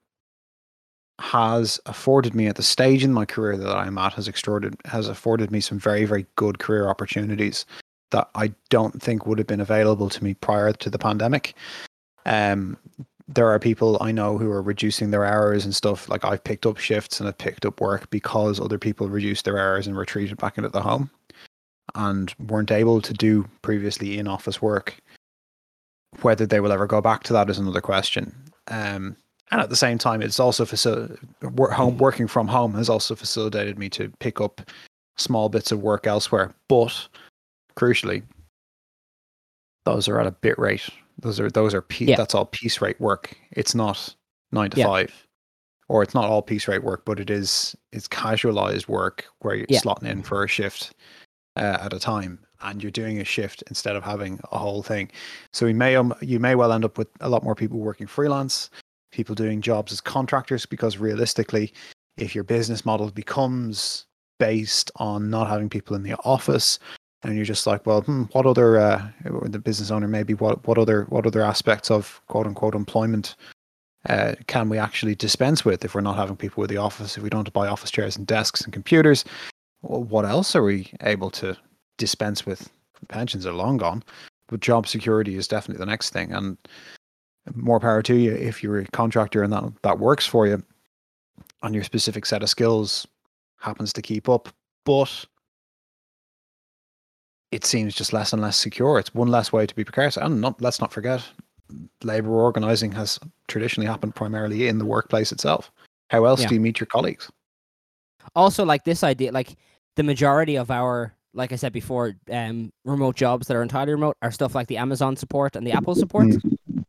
has afforded me at the stage in my career that I'm at has extorted has afforded me some very very good career opportunities that I don't think would have been available to me prior to the pandemic. Um, there are people I know who are reducing their hours and stuff. Like I've picked up shifts and I've picked up work because other people reduced their hours and retreated back into the home and weren't able to do previously in office work. Whether they will ever go back to that is another question. Um, and at the same time, it's also facil- wor- home working from home has also facilitated me to pick up small bits of work elsewhere. But crucially, those are at a bit rate. Those are those are pe- Yeah. that's all piece rate work. It's not nine to Yeah. five, or it's not all piece rate work, but it is it's casualized work where you're Yeah. slotting in for a shift uh, at a time, and you're doing a shift instead of having a whole thing. So you may um, you may well end up with a lot more people working freelance, people doing jobs as contractors, because realistically, if your business model becomes based on not having people in the office and you're just like well hmm, what other uh, the business owner maybe what what other what other aspects of quote unquote employment uh, can we actually dispense with if we're not having people with the office if we don't buy office chairs and desks and computers? What else are we able to dispense with? Pensions are long gone but job security is definitely the next thing. And more power to you if you're a contractor and that that works for you and your specific set of skills happens to keep up. But it seems just less and less secure. It's one less way to be precarious. And not, let's not forget, labor organizing has traditionally happened primarily in the workplace itself. How else Yeah. do you meet your colleagues? Also, like this idea, like the majority of our, like I said before, um, remote jobs that are entirely remote are stuff like the Amazon support and the Apple support. Mm.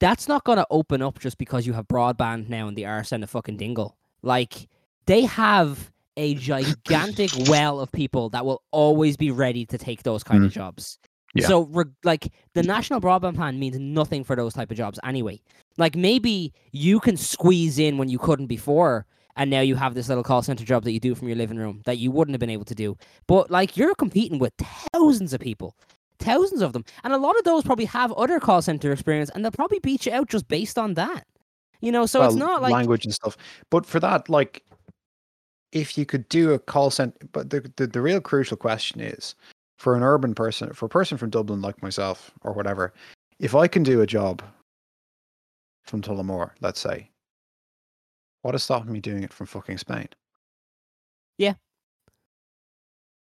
that's not going to open up just because you have broadband now in the arse and a fucking dingle. Like they have a *laughs* gigantic well of people that will always be ready to take those kind of mm. jobs. Yeah. So, re- like, the national broadband plan means nothing for those type of jobs anyway. Like, maybe you can squeeze in when you couldn't before, and now you have this little call center job that you do from your living room that you wouldn't have been able to do. But like, you're competing with thousands of people, thousands of them, and a lot of those probably have other call center experience, and they'll probably beat you out just based on that. You know, so it's not like language and stuff. But for that, like, if you could do a call center, but the, the the real crucial question is for an urban person, for a person from Dublin like myself or whatever, if I can do a job from Tullamore, let's say, what is stopping me doing it from fucking Spain? Yeah.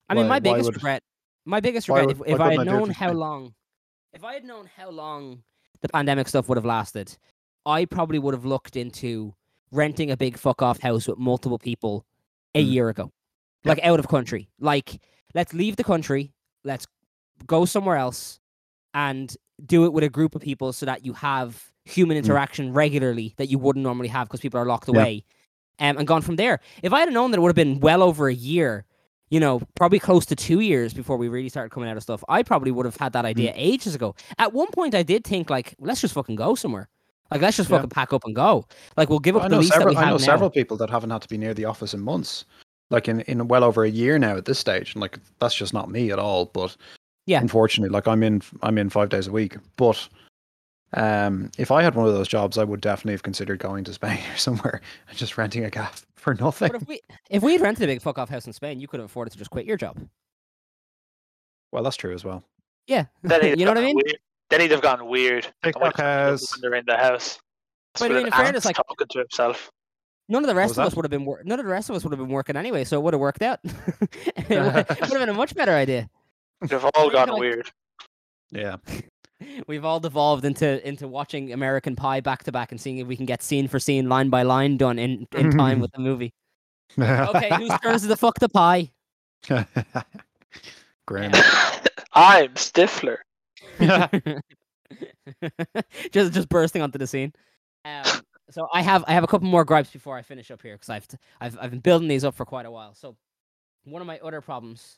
I mean, my biggest would- regret, my biggest regret, would- if, if I had I known how Spain? long, if I had known how long the pandemic stuff would have lasted, I probably would have looked into renting a big fuck off house with multiple people a Mm. year ago, Yeah. like out of country. Like, let's leave the country, let's go somewhere else, and do it with a group of people so that you have human interaction regularly that you wouldn't normally have because people are locked Mm. Yeah. away. Um, and gone from there. If I had known that it would have been well over a year, you know, probably close to two years before we really started coming out of stuff, I probably would have had that idea Mm. ages ago. At one point, I did think like, let's just fucking go somewhere. Like, let's just Yeah. fucking pack up and go. Like, we'll give up I the know lease that several. we I have know now. several people that haven't had to be near the office in months, like in in well over a year now at this stage. And like that's just not me at all. But Yeah. unfortunately, like I'm in I'm in five days a week. But um, if I had one of those jobs, I would definitely have considered going to *laughs* Spain or somewhere and just renting a gaff *laughs* for nothing. But if we if we had rented a big fuck off house in Spain, you could have afforded to just quit your job. Well, that's true as well. Yeah, Then he'd have you know what I mean. Weird. Then he'd have gone weird. TikTok and went to has- when they're in the house. But I mean, in fairness, like- talking to himself. None of the rest was of us would have been wor- none of the rest of us would have been working anyway, so it would have worked out. *laughs* it *laughs* would have been a much better idea. They've all Maybe gone like- weird. Yeah. *laughs* We've all devolved into into watching American Pie back to back and seeing if we can get scene for scene, line by line done in, in time with the movie. Okay, whose turn is it to fuck the pie? Grim. I'm Stifler. *laughs* just just bursting onto the scene. Um, so I have I have a couple more gripes before I finish up here because I've t- I've I've been building these up for quite a while. So one of my other problems.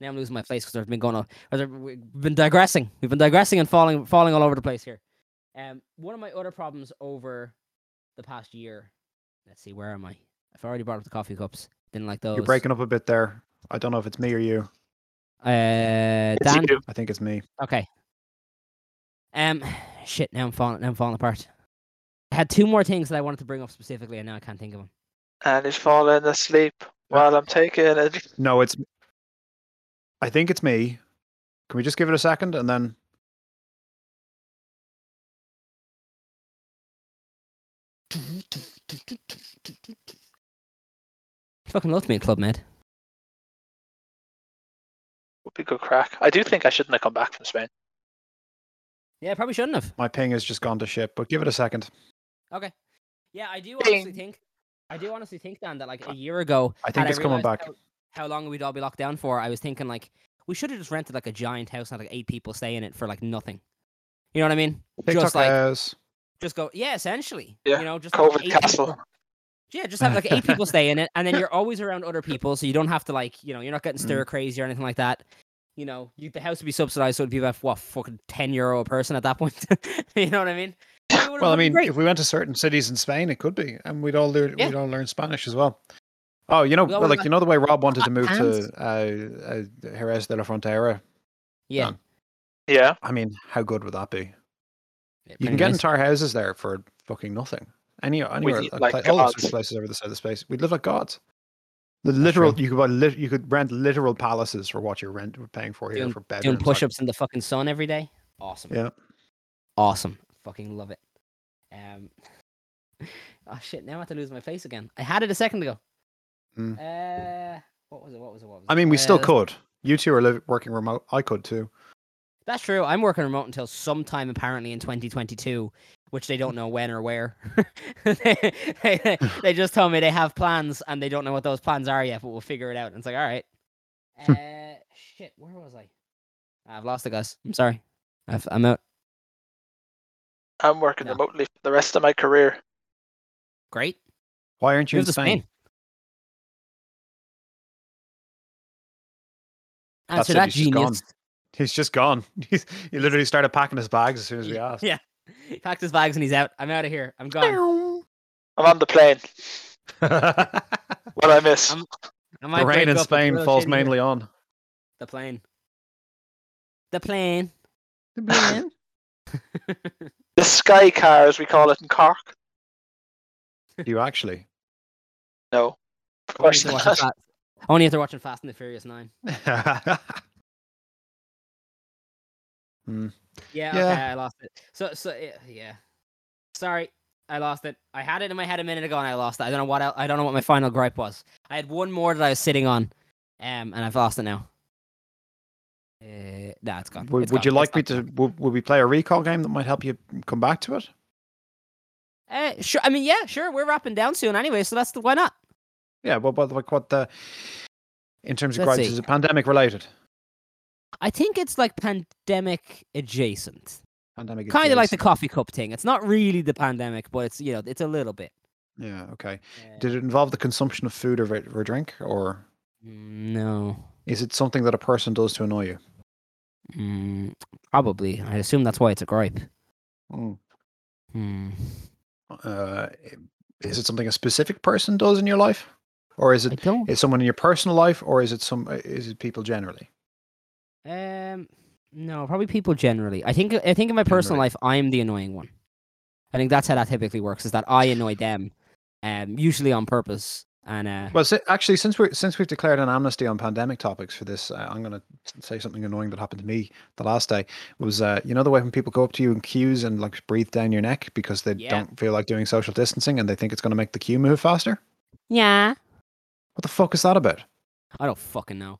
Now I'm losing my place because I've been going on. We've been digressing. We've been digressing and falling falling all over the place here. Um, one of my other problems over the past year. Let's see, where am I? I've already brought up the coffee cups. Didn't like those. You're breaking up a bit there. I don't know if it's me or you. Uh, It's Dan. you. I think it's me. Okay. Um, shit. Now I'm falling. Now I'm falling apart. I had two more things that I wanted to bring up specifically, and now I can't think of them. And he's falling asleep while I'm taking it. No, it's. I think it's me. Can we just give it a second and then? Fucking love me at Club Med. Would be good crack. I do think I shouldn't have come back from Spain. Yeah, probably shouldn't have. My ping has just gone to shit, but give it a second. Okay. Yeah, I do Ding. honestly think. I do honestly think, Dan, that like a year ago, I think had it's coming back. How, how long we'd all be locked down for? I was thinking like we should have just rented like a giant house and had, like eight people stay in it for like nothing. You know what I mean? TikTok just like has. just go. Yeah, essentially. Yeah, You know, just have, like, COVID castle. people- Yeah, just have like eight people *laughs* stay in it, and then you're always around other people, so you don't have to like, you know, you're not getting Mm. stir crazy or anything like that. You know, you, the house would be subsidized, so it'd be about what fucking ten euro a person at that point. *laughs* you know what I mean? Well, I mean, great. if we went to certain cities in Spain, it could be, and we'd all learn. Yeah. We'd all learn Spanish as well. Oh, you know, We well, like you know the way Rob wanted to move hands. to uh, uh, Jerez de la Frontera. yeah, done. Yeah. I mean, how good would that be? yeah, You pretty can get nice. entire houses there for fucking nothing. Any anywhere, eat uh, like all sorts of places over the side of space. We'd live like gods. The literal, you could buy, lit, you could rent literal palaces for what you're rent paying for here Doing- for bedrooms. doing like- push-ups in the fucking sun every day. Awesome. Yeah. Awesome. Fucking love it. Um. *laughs* Oh shit! Now I have to lose my face again. I had it a second ago. Mm. Uh, what was it? What was it? What was it? I mean, we still Uh, could. You two are live, working remote. I could too. That's true. I'm working remote until sometime apparently in 2022, which they don't know when or where. *laughs* they, they, they just told me they have plans and they don't know what those plans are yet, but we'll figure it out. And it's like, all right. *laughs* Uh, shit, where was I? I've lost it, guys. I'm sorry. I've, I'm out. I'm working No. remotely for the rest of my career. Great. Why aren't you Move in to Spain? Answer it, that, he's just gone. genius. He's just gone. He's, *laughs* he literally started packing his bags as soon as we asked. Yeah. He packed his bags and he's out. I'm out of here. I'm gone. I'm on the plane. the *laughs* What I miss? I'm- I might rain in Spain falls Shin here. mainly on. The plane. The plane. The plane. *laughs* the Sky Car, as we call it in Cork. Do you actually? No, of Only course if they're watching not. Fa- Only if they're watching Fast and the Furious Nine. *laughs* Hmm. Yeah, Yeah. okay, I lost it. So, so yeah. Sorry, I lost it. I had it in my head a minute ago and I lost it. I don't know what el I don't know what my final gripe was. I had one more that I was sitting on, um, and I've lost it now. Uh, nah, it's gone. Would, It's would you like It's me gone. to? Would, would we play a recall game that might help you come back to it? Uh, sure. I mean, yeah, sure. We're wrapping down soon anyway, so that's the why not? Yeah. Well, but like what the? In terms of Let's gripes, see. is it pandemic related? I think it's like pandemic adjacent, Pandemic. kind of like the coffee cup thing. It's not really the pandemic, but it's you know, it's a little bit. Yeah. Okay. Uh, Did it involve the consumption of food or, or drink, or mm, no. is it something that a person does to annoy you? Mm, probably. I assume that's why it's a gripe. Hmm. Hmm. Uh, is it something a specific person does in your life, or is it someone in your personal life, or is it some is it people generally? Um, no, probably people generally. I think. I think in my personal Generally. life, I'm the annoying one. I think that's how that typically works. Is that I annoy them, um, usually on purpose. And uh, Well, si- actually, since we since we've declared an amnesty on pandemic topics for this, uh, I'm going to say something annoying that happened to me the last day. Was uh, you know the way when people go up to you in queues and like breathe down your neck because they Yeah. don't feel like doing social distancing and they think it's going to make the queue move faster? yeah, What the fuck is that about? I don't fucking know.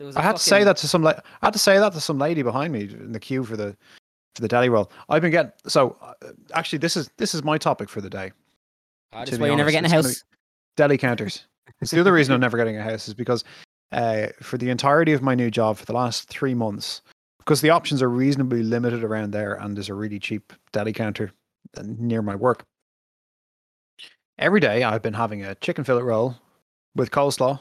There was I had to say that to some I had to say that to some lady behind me in the queue for the for the deli roll. I've been getting so uh, actually this is this is my topic for the day. To that's why you're never getting a house. Deli counters. It's the other reason I'm *laughs* never getting a house is because uh, for the entirety of my new job for the last three months, because the options are reasonably limited around there, and there's a really cheap deli counter uh, near my work. Every day I've been having a chicken fillet roll with coleslaw,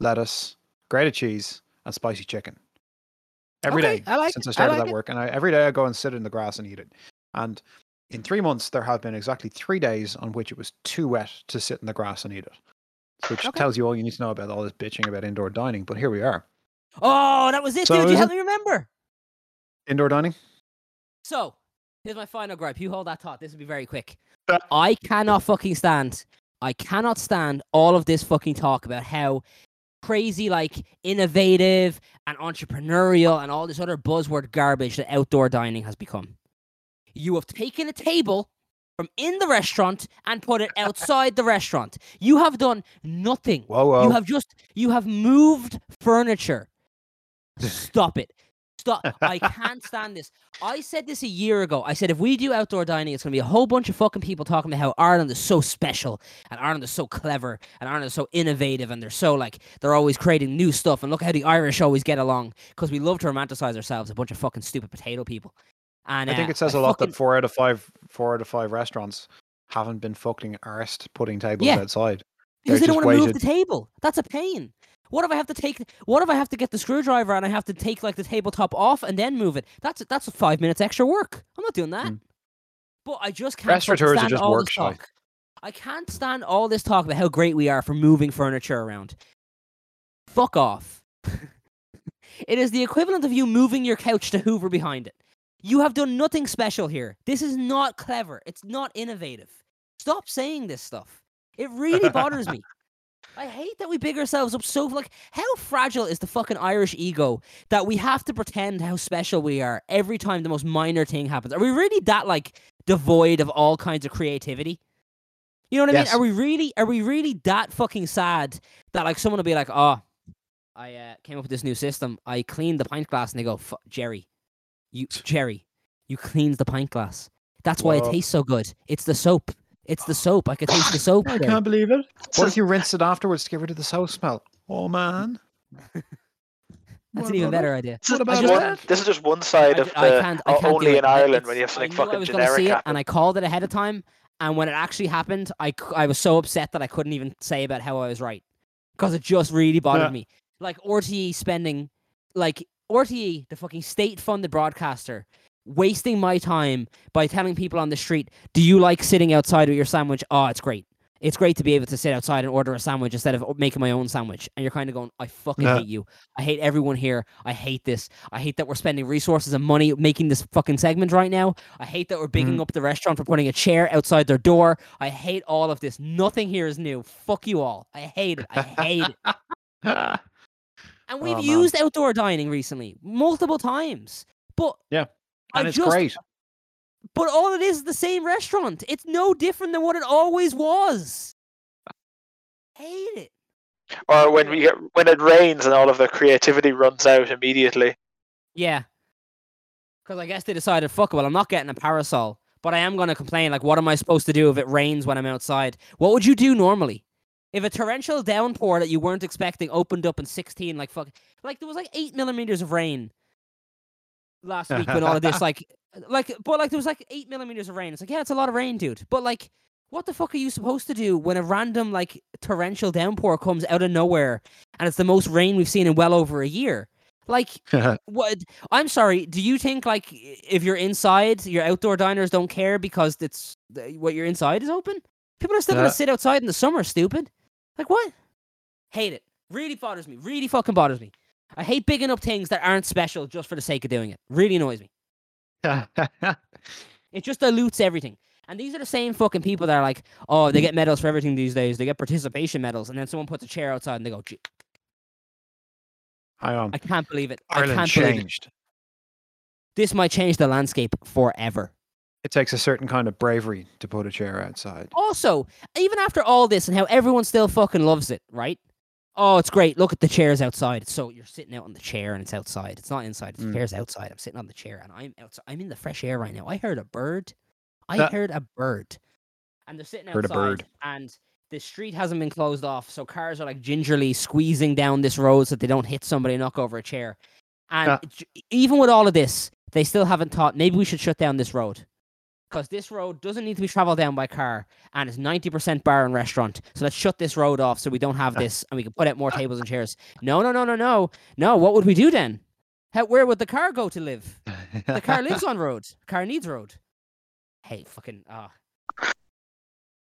lettuce, grated cheese, and spicy chicken. Every day Okay, I like since it, I I started like that it. work, and I, every day I go and sit in the grass and eat it. And in three months, there have been exactly three days on which it was too wet to sit in the grass and eat it, which Okay. tells you all you need to know about all this bitching about indoor dining. But here we are, Oh, that was it, So dude. You is helped me remember. indoor dining. So, here's my final gripe. You hold that thought. This will be very quick. Uh. I cannot fucking stand. I cannot stand all of this fucking talk about how crazy, like innovative and entrepreneurial and all this other buzzword garbage that outdoor dining has become. You have taken a table from in the restaurant and put it outside the restaurant. You have done nothing. Whoa, whoa! You have just you have moved furniture. Stop it. Stop. I can't stand this. I said this a year ago. I said if we do outdoor dining, it's gonna be a whole bunch of fucking people talking about how Ireland is so special and Ireland is so clever and Ireland is so innovative and they're so like they're always creating new stuff and look how the Irish always get along because we love to romanticize ourselves, a bunch of fucking stupid potato people. And I think uh, it says a lot fucking- that four out of five, four out of five restaurants haven't been fucking arsed putting tables Yeah. outside. because They're they don't want to move the table. That's a pain. What if I have to take? What if I have to get the screwdriver and I have to take like the tabletop off and then move it? That's that's five minutes extra work. I'm not doing that. Mm. But I just can't Restaurateurs are stand just all work this shy. talk. I can't stand all this talk about how great we are for moving furniture around. Fuck off. *laughs* it is the equivalent of you moving your couch to Hoover behind it. You have done nothing special here. This is not clever. It's not innovative. Stop saying this stuff. It really *laughs* bothers me. I hate that we big ourselves up so like how fragile is the fucking Irish ego that we have to pretend how special we are every time the most minor thing happens. Are we really that like devoid of all kinds of creativity? You know what I Yes. mean? Are we really are we really that fucking sad that like someone will be like, "Oh, I uh, came up with this new system. I cleaned the pint glass." And they go, "Fu- "Jerry, you Jerry, you cleaned the pint glass. That's why it tastes so good. It's the soap. It's the soap. I could taste the soap." I can't believe it. What if you rinse it afterwards to get rid of the soap smell? Oh man, *laughs* That's What an even about better idea. This is, What just about one, that? this is just one side I, of ju- I the can't, I o- can't only in I- Ireland it's- when you have something I knew I fucking was gonna generic see it, happen. and I called it ahead of time. And when it actually happened, I, I was so upset that I couldn't even say about how I was right because it just really bothered Yeah. me. Like RTE spending, like RTE, the fucking state-funded broadcaster, wasting my time by telling people on the street, "Do you like sitting outside with your sandwich? Oh, it's great. It's great to be able to sit outside and order a sandwich instead of making my own sandwich." And you're kind of going, "I fucking Yeah. hate you. I hate everyone here. I hate this. I hate that we're spending resources and money making this fucking segment right now. I hate that we're bigging Mhm. up the restaurant for putting a chair outside their door. I hate all of this. Nothing here is new. Fuck you all. I hate it. I hate it. *laughs* And we've Oh, used outdoor dining recently multiple times. But Yeah, I it's just, great. But all it is is the same restaurant. It's no different than what it always was. Hate it. Or when we get when it rains and all of their creativity runs out immediately. Yeah. Because I guess they decided, fuck well, I'm not getting a parasol, but I am going to complain. Like, what am I supposed to do if it rains when I'm outside? What would you do normally? If a torrential downpour that you weren't expecting opened up in 16, like, fuck, like, there was like eight millimeters of rain last week when all of this, *laughs* like, like, but like, there was like eight millimeters of rain. It's like, yeah, it's a lot of rain, dude. But like, what the fuck are you supposed to do when a random, like, torrential downpour comes out of nowhere and it's the most rain we've seen in well over a year? Like, *laughs* what I'm sorry. Do you think like if you're inside, your outdoor diners don't care because it's what you're inside is open? People are still Yeah. gonna sit outside in the summer. Stupid. Like what? Hate it. Really bothers me. Really fucking bothers me. I hate bigging up things that aren't special just for the sake of doing it. Really annoys me. *laughs* It just dilutes everything. And these are the same fucking people that are like, oh, they get medals for everything these days. They get participation medals, and then someone puts a chair outside and they go, "Gee, I I can't believe it. I Ireland can't believe it. changed. This might change the landscape forever. It takes a certain kind of bravery to put a chair outside. Also, even after all this and how everyone still fucking loves it, right? Oh, it's great. Look at the chairs outside. So you're sitting out on the chair and it's outside. It's not inside. The Mm. chair's outside. I'm sitting on the chair and I'm outside. I'm in the fresh air right now. I heard a bird. I That- heard a bird. And they're sitting outside. Heard a bird. and the street hasn't been closed off, so cars are like gingerly squeezing down this road so that they don't hit somebody and knock over a chair. And Yeah. even with all of this, they still haven't thought maybe we should shut down this road because this road doesn't need to be traveled down by car and it's 90% bar and restaurant. So let's shut this road off so we don't have this and we can put out more tables and chairs. No, no, no, no, no. No, what would we do then? How, where would the car go to live? The car lives on road. *laughs* Car needs road. Hey, fucking oh.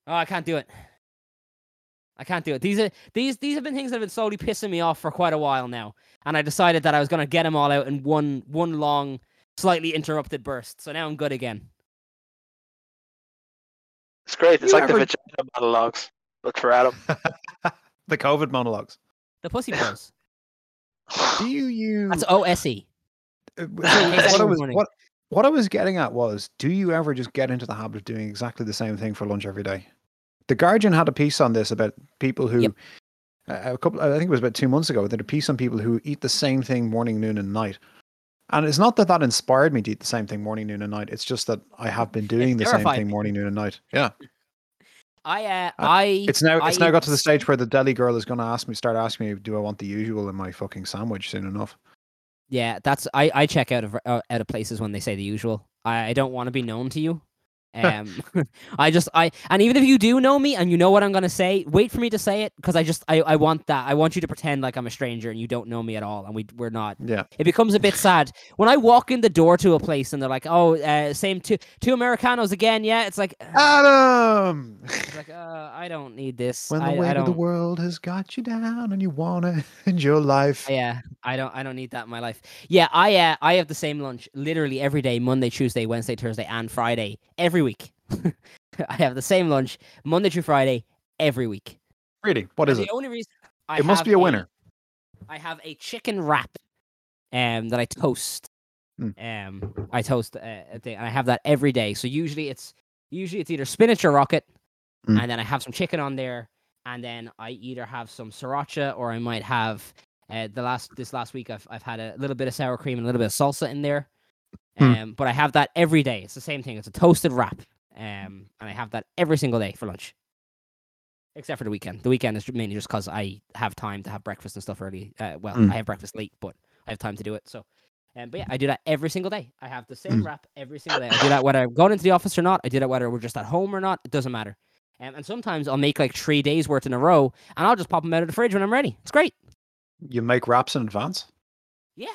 Oh, I can't do it. I can't do it. These are these these have been things that have been slowly pissing me off for quite a while now, and I decided that I was gonna get them all out in one one long, slightly interrupted burst. So now I'm good again. It's great. It's You like the vagina monologues, but for Adam. *laughs* the COVID monologues. The Pussy Bros. *sighs* Do you use That's OSE. Uh, so *laughs* what I was what what I was getting at was, do you ever just get into the habit of doing exactly the same thing for lunch every day? The Guardian had a piece on this about people who, Yep. uh, a couple, I think it was about two months ago, they did a piece on people who eat the same thing morning, noon, and night. And it's not that that inspired me to eat the same thing morning, noon, and night. It's just that I have been doing the same thing morning, noon, and night. Yeah, I uh, Uh, I it's now I it's now got to the stage where the deli girl is going to ask me, start asking me, do I want the usual in my fucking sandwich soon enough? Yeah, that's I, I check out of uh, out of places when they say the usual. I, I don't want to be known to you. Um, *laughs* I just I and even if you do know me and you know what I'm gonna say, wait for me to say it because I just I, I want that. I want you to pretend like I'm a stranger and you don't know me at all, and we we're not. Yeah, It becomes a bit *laughs* sad when I walk in the door to a place and they're like, "Oh, uh, same two two americanos again." Yeah, it's like, Adam. it's like uh, I don't need this. when the I, weight of the world has got you down and you want to enjoy your life. Yeah, I don't. I don't need that in my life. Yeah, I uh, I have the same lunch literally every day: Monday, Tuesday, Wednesday, Thursday, and Friday every week. *laughs* I have the same lunch Monday through Friday every week. Really? What is And it? The only reason I It must be a winner. I have a chicken wrap, um, that I toast. Hmm. Um, I toast uh, a thing, and I have that every day. So usually it's usually it's either spinach or rocket, Hmm. and then I have some chicken on there, and then I either have some sriracha or I might have uh, the last this last week I've I've had a little bit of sour cream and a little bit of salsa in there. Hmm. Um, but I have that every day. It's the same thing. It's a toasted wrap. Um, and I have that every single day for lunch. Except for the weekend. The weekend is mainly just because I have time to have breakfast and stuff early. Uh, well, Hmm. I have breakfast late, but I have time to do it. So, um, but yeah, I do that every single day. I have the same Mm. wrap every single day. I do that whether I'm going into the office or not. I do that whether we're just at home or not. It doesn't matter. Um, and sometimes I'll make like three days worth in a row, and I'll just pop them out of the fridge when I'm ready. It's great. You make wraps in advance? Yeah.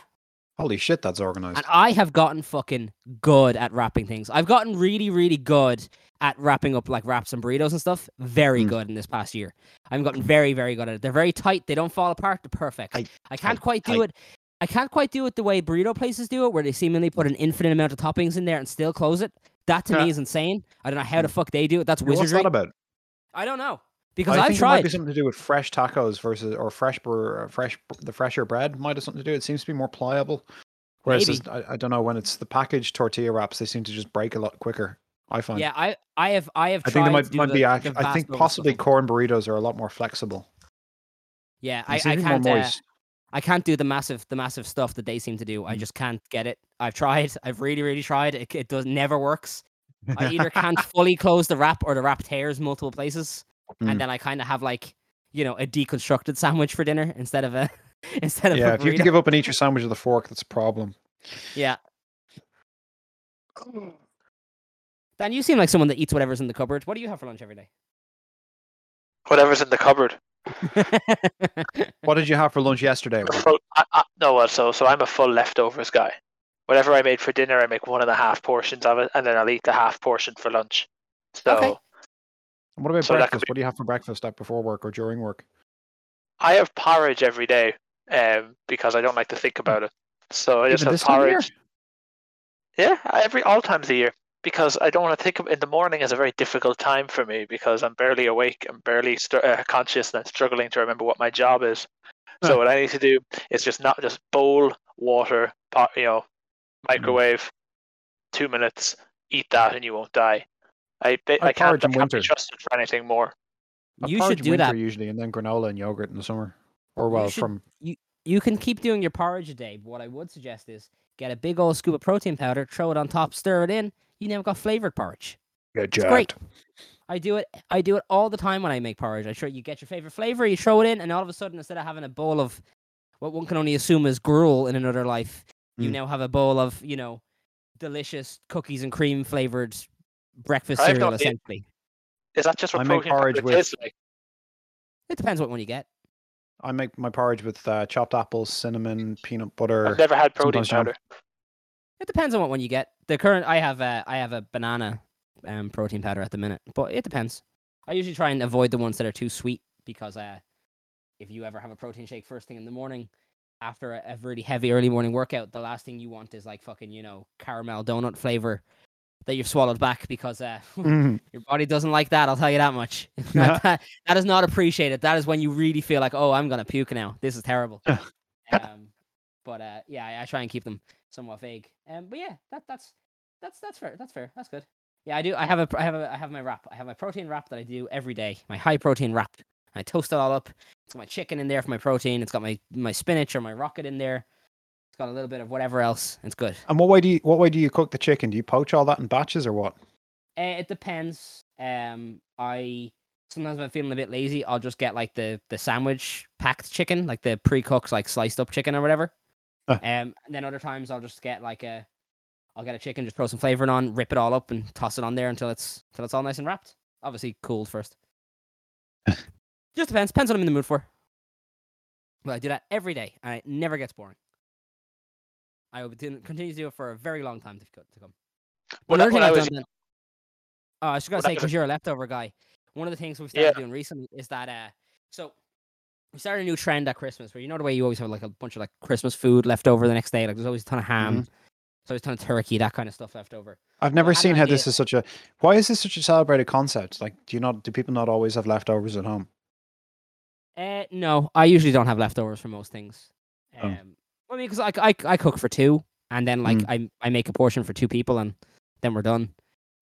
Holy shit, that's organized. And I have gotten fucking good at wrapping things. I've gotten really, really good at wrapping up like wraps and burritos and stuff. Very Mm. good in this past year. I've gotten very, very good at it. They're very tight. They don't fall apart. They're perfect. Tight, I can't tight, quite do tight. it. I can't quite do it the way burrito places do it, where they seemingly put an infinite amount of toppings in there and still close it. That to me is insane. I don't know how the fuck they do it. That's wizardry. What's that about? I don't know because I I've think it might be tried. something to do with fresh tacos versus or fresh bur- uh, fresh the fresher bread might have something to do. It seems to be more pliable. Whereas this- I, I don't know when it's the packaged tortilla wraps, they seem to just break a lot quicker. I find. Yeah, I, I have, I have I tried. think they might might the- be. the I think possibly stuff. corn burritos are a lot more flexible. Yeah, I, I to be more can't. Uh. I can't do the massive the massive stuff that they seem to do. I Mm. just can't get it. I've tried. *laughs* I've really really tried. It, it does never works. I either *laughs* can't fully close the wrap or the wrap tears multiple places, Mm. and then I kind of have like you know a deconstructed sandwich for dinner instead of a *laughs* instead of yeah, a if you have to give up and eat your sandwich with a fork, that's a problem. yeah. Dan, you seem like someone that eats whatever's in the cupboard. What do you have for lunch every day? Whatever's in the cupboard. *laughs* What did you have for lunch yesterday? Full, I, I, no, well, so so I'm a full leftovers guy. Whatever I made for dinner, I make one and a half portions of it, and then I'll eat the half portion for lunch. So Okay. And what about So breakfast? What do you have for breakfast like before work or during work? I have porridge every day, um, because I don't like to think about it. So I just Even have this time year? porridge. Yeah, every all times of the year because I don't want to think of in the morning is a very difficult time for me because I'm barely awake, I'm barely st- uh, conscious, and I'm struggling to remember what my job is. So what I need to do is just not just bowl water, pot, you know, Mm. microwave, two minutes, eat that, and you won't die. I ba- I I can't, porridge I in can't be trusted for anything more. I You should in do that. winter usually, and then granola and yogurt in the summer. Or well, should- from you you can keep doing your porridge a day, but what I would suggest is get a big old scoop of protein powder, throw it on top, stir it in. You now got flavored porridge. get great. I do it. I do it all the time when I make porridge. I sure you get your favorite flavor, you throw it in, and all of a sudden, instead of having a bowl of what one can only assume is gruel in another life, you Mm. now have a bowl of you know delicious cookies and cream flavored breakfast I have cereal. no idea. Essentially, Is that just what I make protein powder porridge with- tastes like? it depends what one you get. I make my porridge with uh, chopped apples, cinnamon, peanut butter. I've never had protein sometimes jam. powder. It depends on what one you get. The current I have a I have a banana um, protein powder at the minute, but it depends. I usually try and avoid the ones that are too sweet because uh, if you ever have a protein shake first thing in the morning after a, a really heavy early morning workout, the last thing you want is like fucking you know caramel donut flavor that you've swallowed back because uh, *laughs* Mhm. your body doesn't like that. I'll tell you that much. *laughs* *laughs* that, that- is not appreciated. That is when you really feel like, oh, I'm gonna puke now. This is terrible. um, but uh, yeah, I, I try and keep them somewhat vague. Um, but yeah, that that's that's that's fair. That's fair. That's good. Yeah, I do. I have a I have a I have my wrap. I have my protein wrap that I do every day. My high protein wrap. I toast it all up. It's got my chicken in there for my protein. It's got my my spinach or my rocket in there. It's got a little bit of whatever else. It's good. And what way do you what way do you cook the chicken? Do you poach all that in batches or what? Uh, it depends. Um, I sometimes if I'm feeling a bit lazy, I'll just get like the the sandwich packed chicken, like the pre-cooked, like sliced up chicken or whatever. Ah. Um, and then other times I'll just get like a, I'll get a chicken, just throw some flavoring on, rip it all up, and toss it on there until it's until it's all nice and wrapped. Obviously cooled first. *laughs* just depends. Depends what I'm in the mood for. But I do that every day, and it never gets boring. I will continue to do it for a very long time to, to come. When Another I- thing I've was- done then- oh, I was just gonna say because you're a leftover guy. One of the things we've Yeah. started doing recently is that uh, so we started a new trend at Christmas where you know the way you always have like a bunch of like Christmas food left over the next day. Like there's always a ton of ham, there's always a ton of turkey, that kind of stuff left over. I've never an seen how this is such a why is this such a celebrated concept? Like do you not do people not always have leftovers at home? Uh, no, I usually don't have leftovers for most things. Oh. I mean, because I, I I cook for two, and then like Mm. I I make a portion for two people, and then we're done.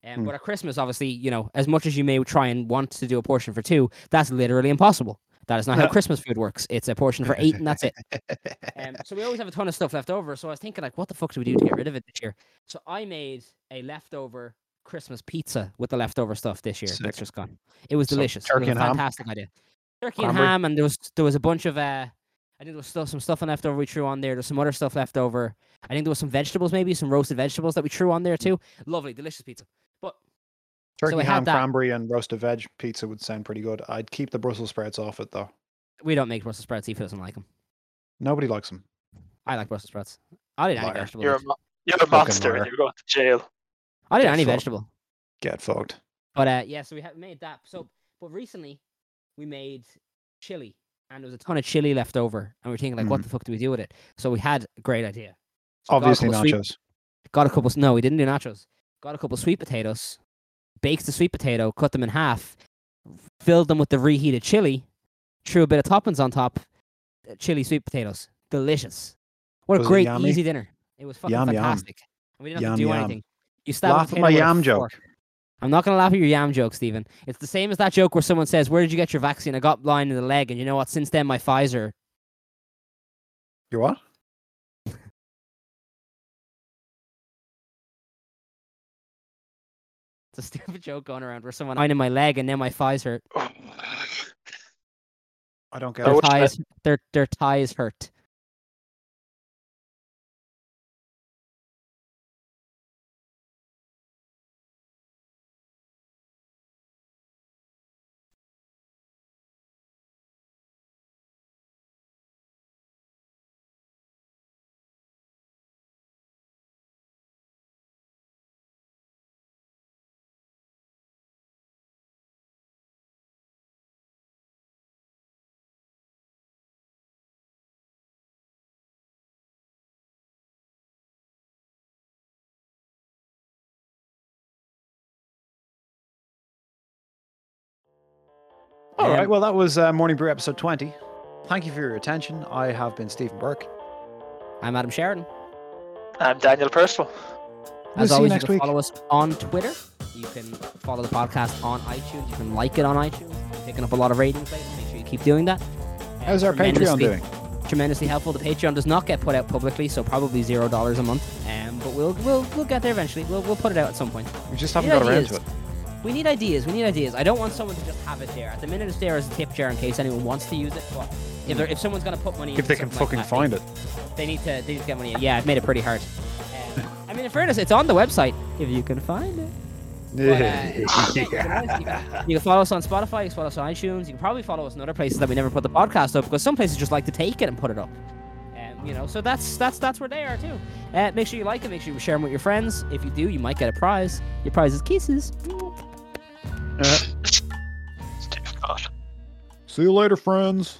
Um, Mm. But at Christmas, obviously, you know, as much as you may try and want to do a portion for two, that's literally impossible. That is not how Christmas food works. It's a portion for eight, and that's it. Um, *laughs* so we always have a ton of stuff left over. So I was thinking, like, what the fuck do we do to get rid of it this year? So I made a leftover Christmas pizza with the leftover stuff this year. Sick. That's just gone. It was So delicious. turkey it was and a ham? fantastic idea. Turkey and ham, and there was there was a bunch of uh, I think there was still some stuff left over we threw on there. There's some other stuff left over. I think there was some vegetables, maybe some roasted vegetables that we threw on there too. Lovely, delicious pizza. But Turkey I had ham, that- cranberry, and roasted veg pizza would sound pretty good. I'd keep the Brussels sprouts off it though. we don't make Brussels sprouts. He doesn't like them. Nobody likes them. I like Brussels sprouts. I'll eat any Liar. vegetable. You're a, mo- you're a monster and you're going to jail. I'll eat Get any fucked. vegetable. Get fucked. But uh, yeah, so we have made that. So, but recently we made chili, and there was a ton of chili left over, and we are thinking like, what the fuck do we do with it? So we had a great idea. So we got Obviously sweet- nachos. got a couple. No, we didn't do nachos. Got a couple sweet potatoes, baked the sweet potato, cut them in half, filled them with the reheated chili, threw a bit of toppings on top. uh, Chili sweet potatoes, delicious. What Was a great easy dinner. It was fucking Yum, yum. fantastic. And we didn't have Yum, to do yum. anything. You stab a Laugh at my yam joke. Fork. I'm not gonna laugh at your yam joke, Stephen. It's the same as that joke where someone says, "Where did you get your vaccine?" I got blind in the leg, and you know what? Since then, my Pfizer. You what? *laughs* It's a stupid joke going around where someone blind in my leg, and then my Pfizer. Hurt." *laughs* I don't get Their it. which thighs, their their thighs hurt. All right. Um, Well, that was uh, Morning Brew episode 20. Thank you for your attention. I have been Stephen Burke. I'm Adam Sheridan. I'm Daniel Percival. We'll As you always, next you can week. follow us on Twitter. You can follow the podcast on iTunes. You can like it on iTunes. We're picking up a lot of ratings lately. Make sure you keep doing that. How's our Patreon tremendously- doing? Tremendously helpful. The Patreon does not get put out publicly, so probably zero dollars a month. Um, but we'll we'll we'll get there eventually. We'll we'll put it out at some point. We just haven't Need got around ideas. to it. We need ideas. We need ideas. I don't want someone to just have it there. At the minute, it's there as a tip jar in case anyone wants to use it. But if if someone's gonna put money, If they can fucking like that, find it. they, they need to they need to get money. in. Yeah, I've made it pretty hard. *laughs* Um, I mean, in fairness, it's on the website if you can find it. But, uh, yeah, *laughs* you, can you can- you can follow us on Spotify, you can follow us on iTunes, you can probably follow us in other places that we never put the podcast up because some places just like to take it and put it up. Um, you know, so that's that's that's where they are too. Uh, make sure you like it, make sure you share them with your friends. If you do, you might get a prize. Your prize is kisses. *laughs* Steve God. see you later, friends.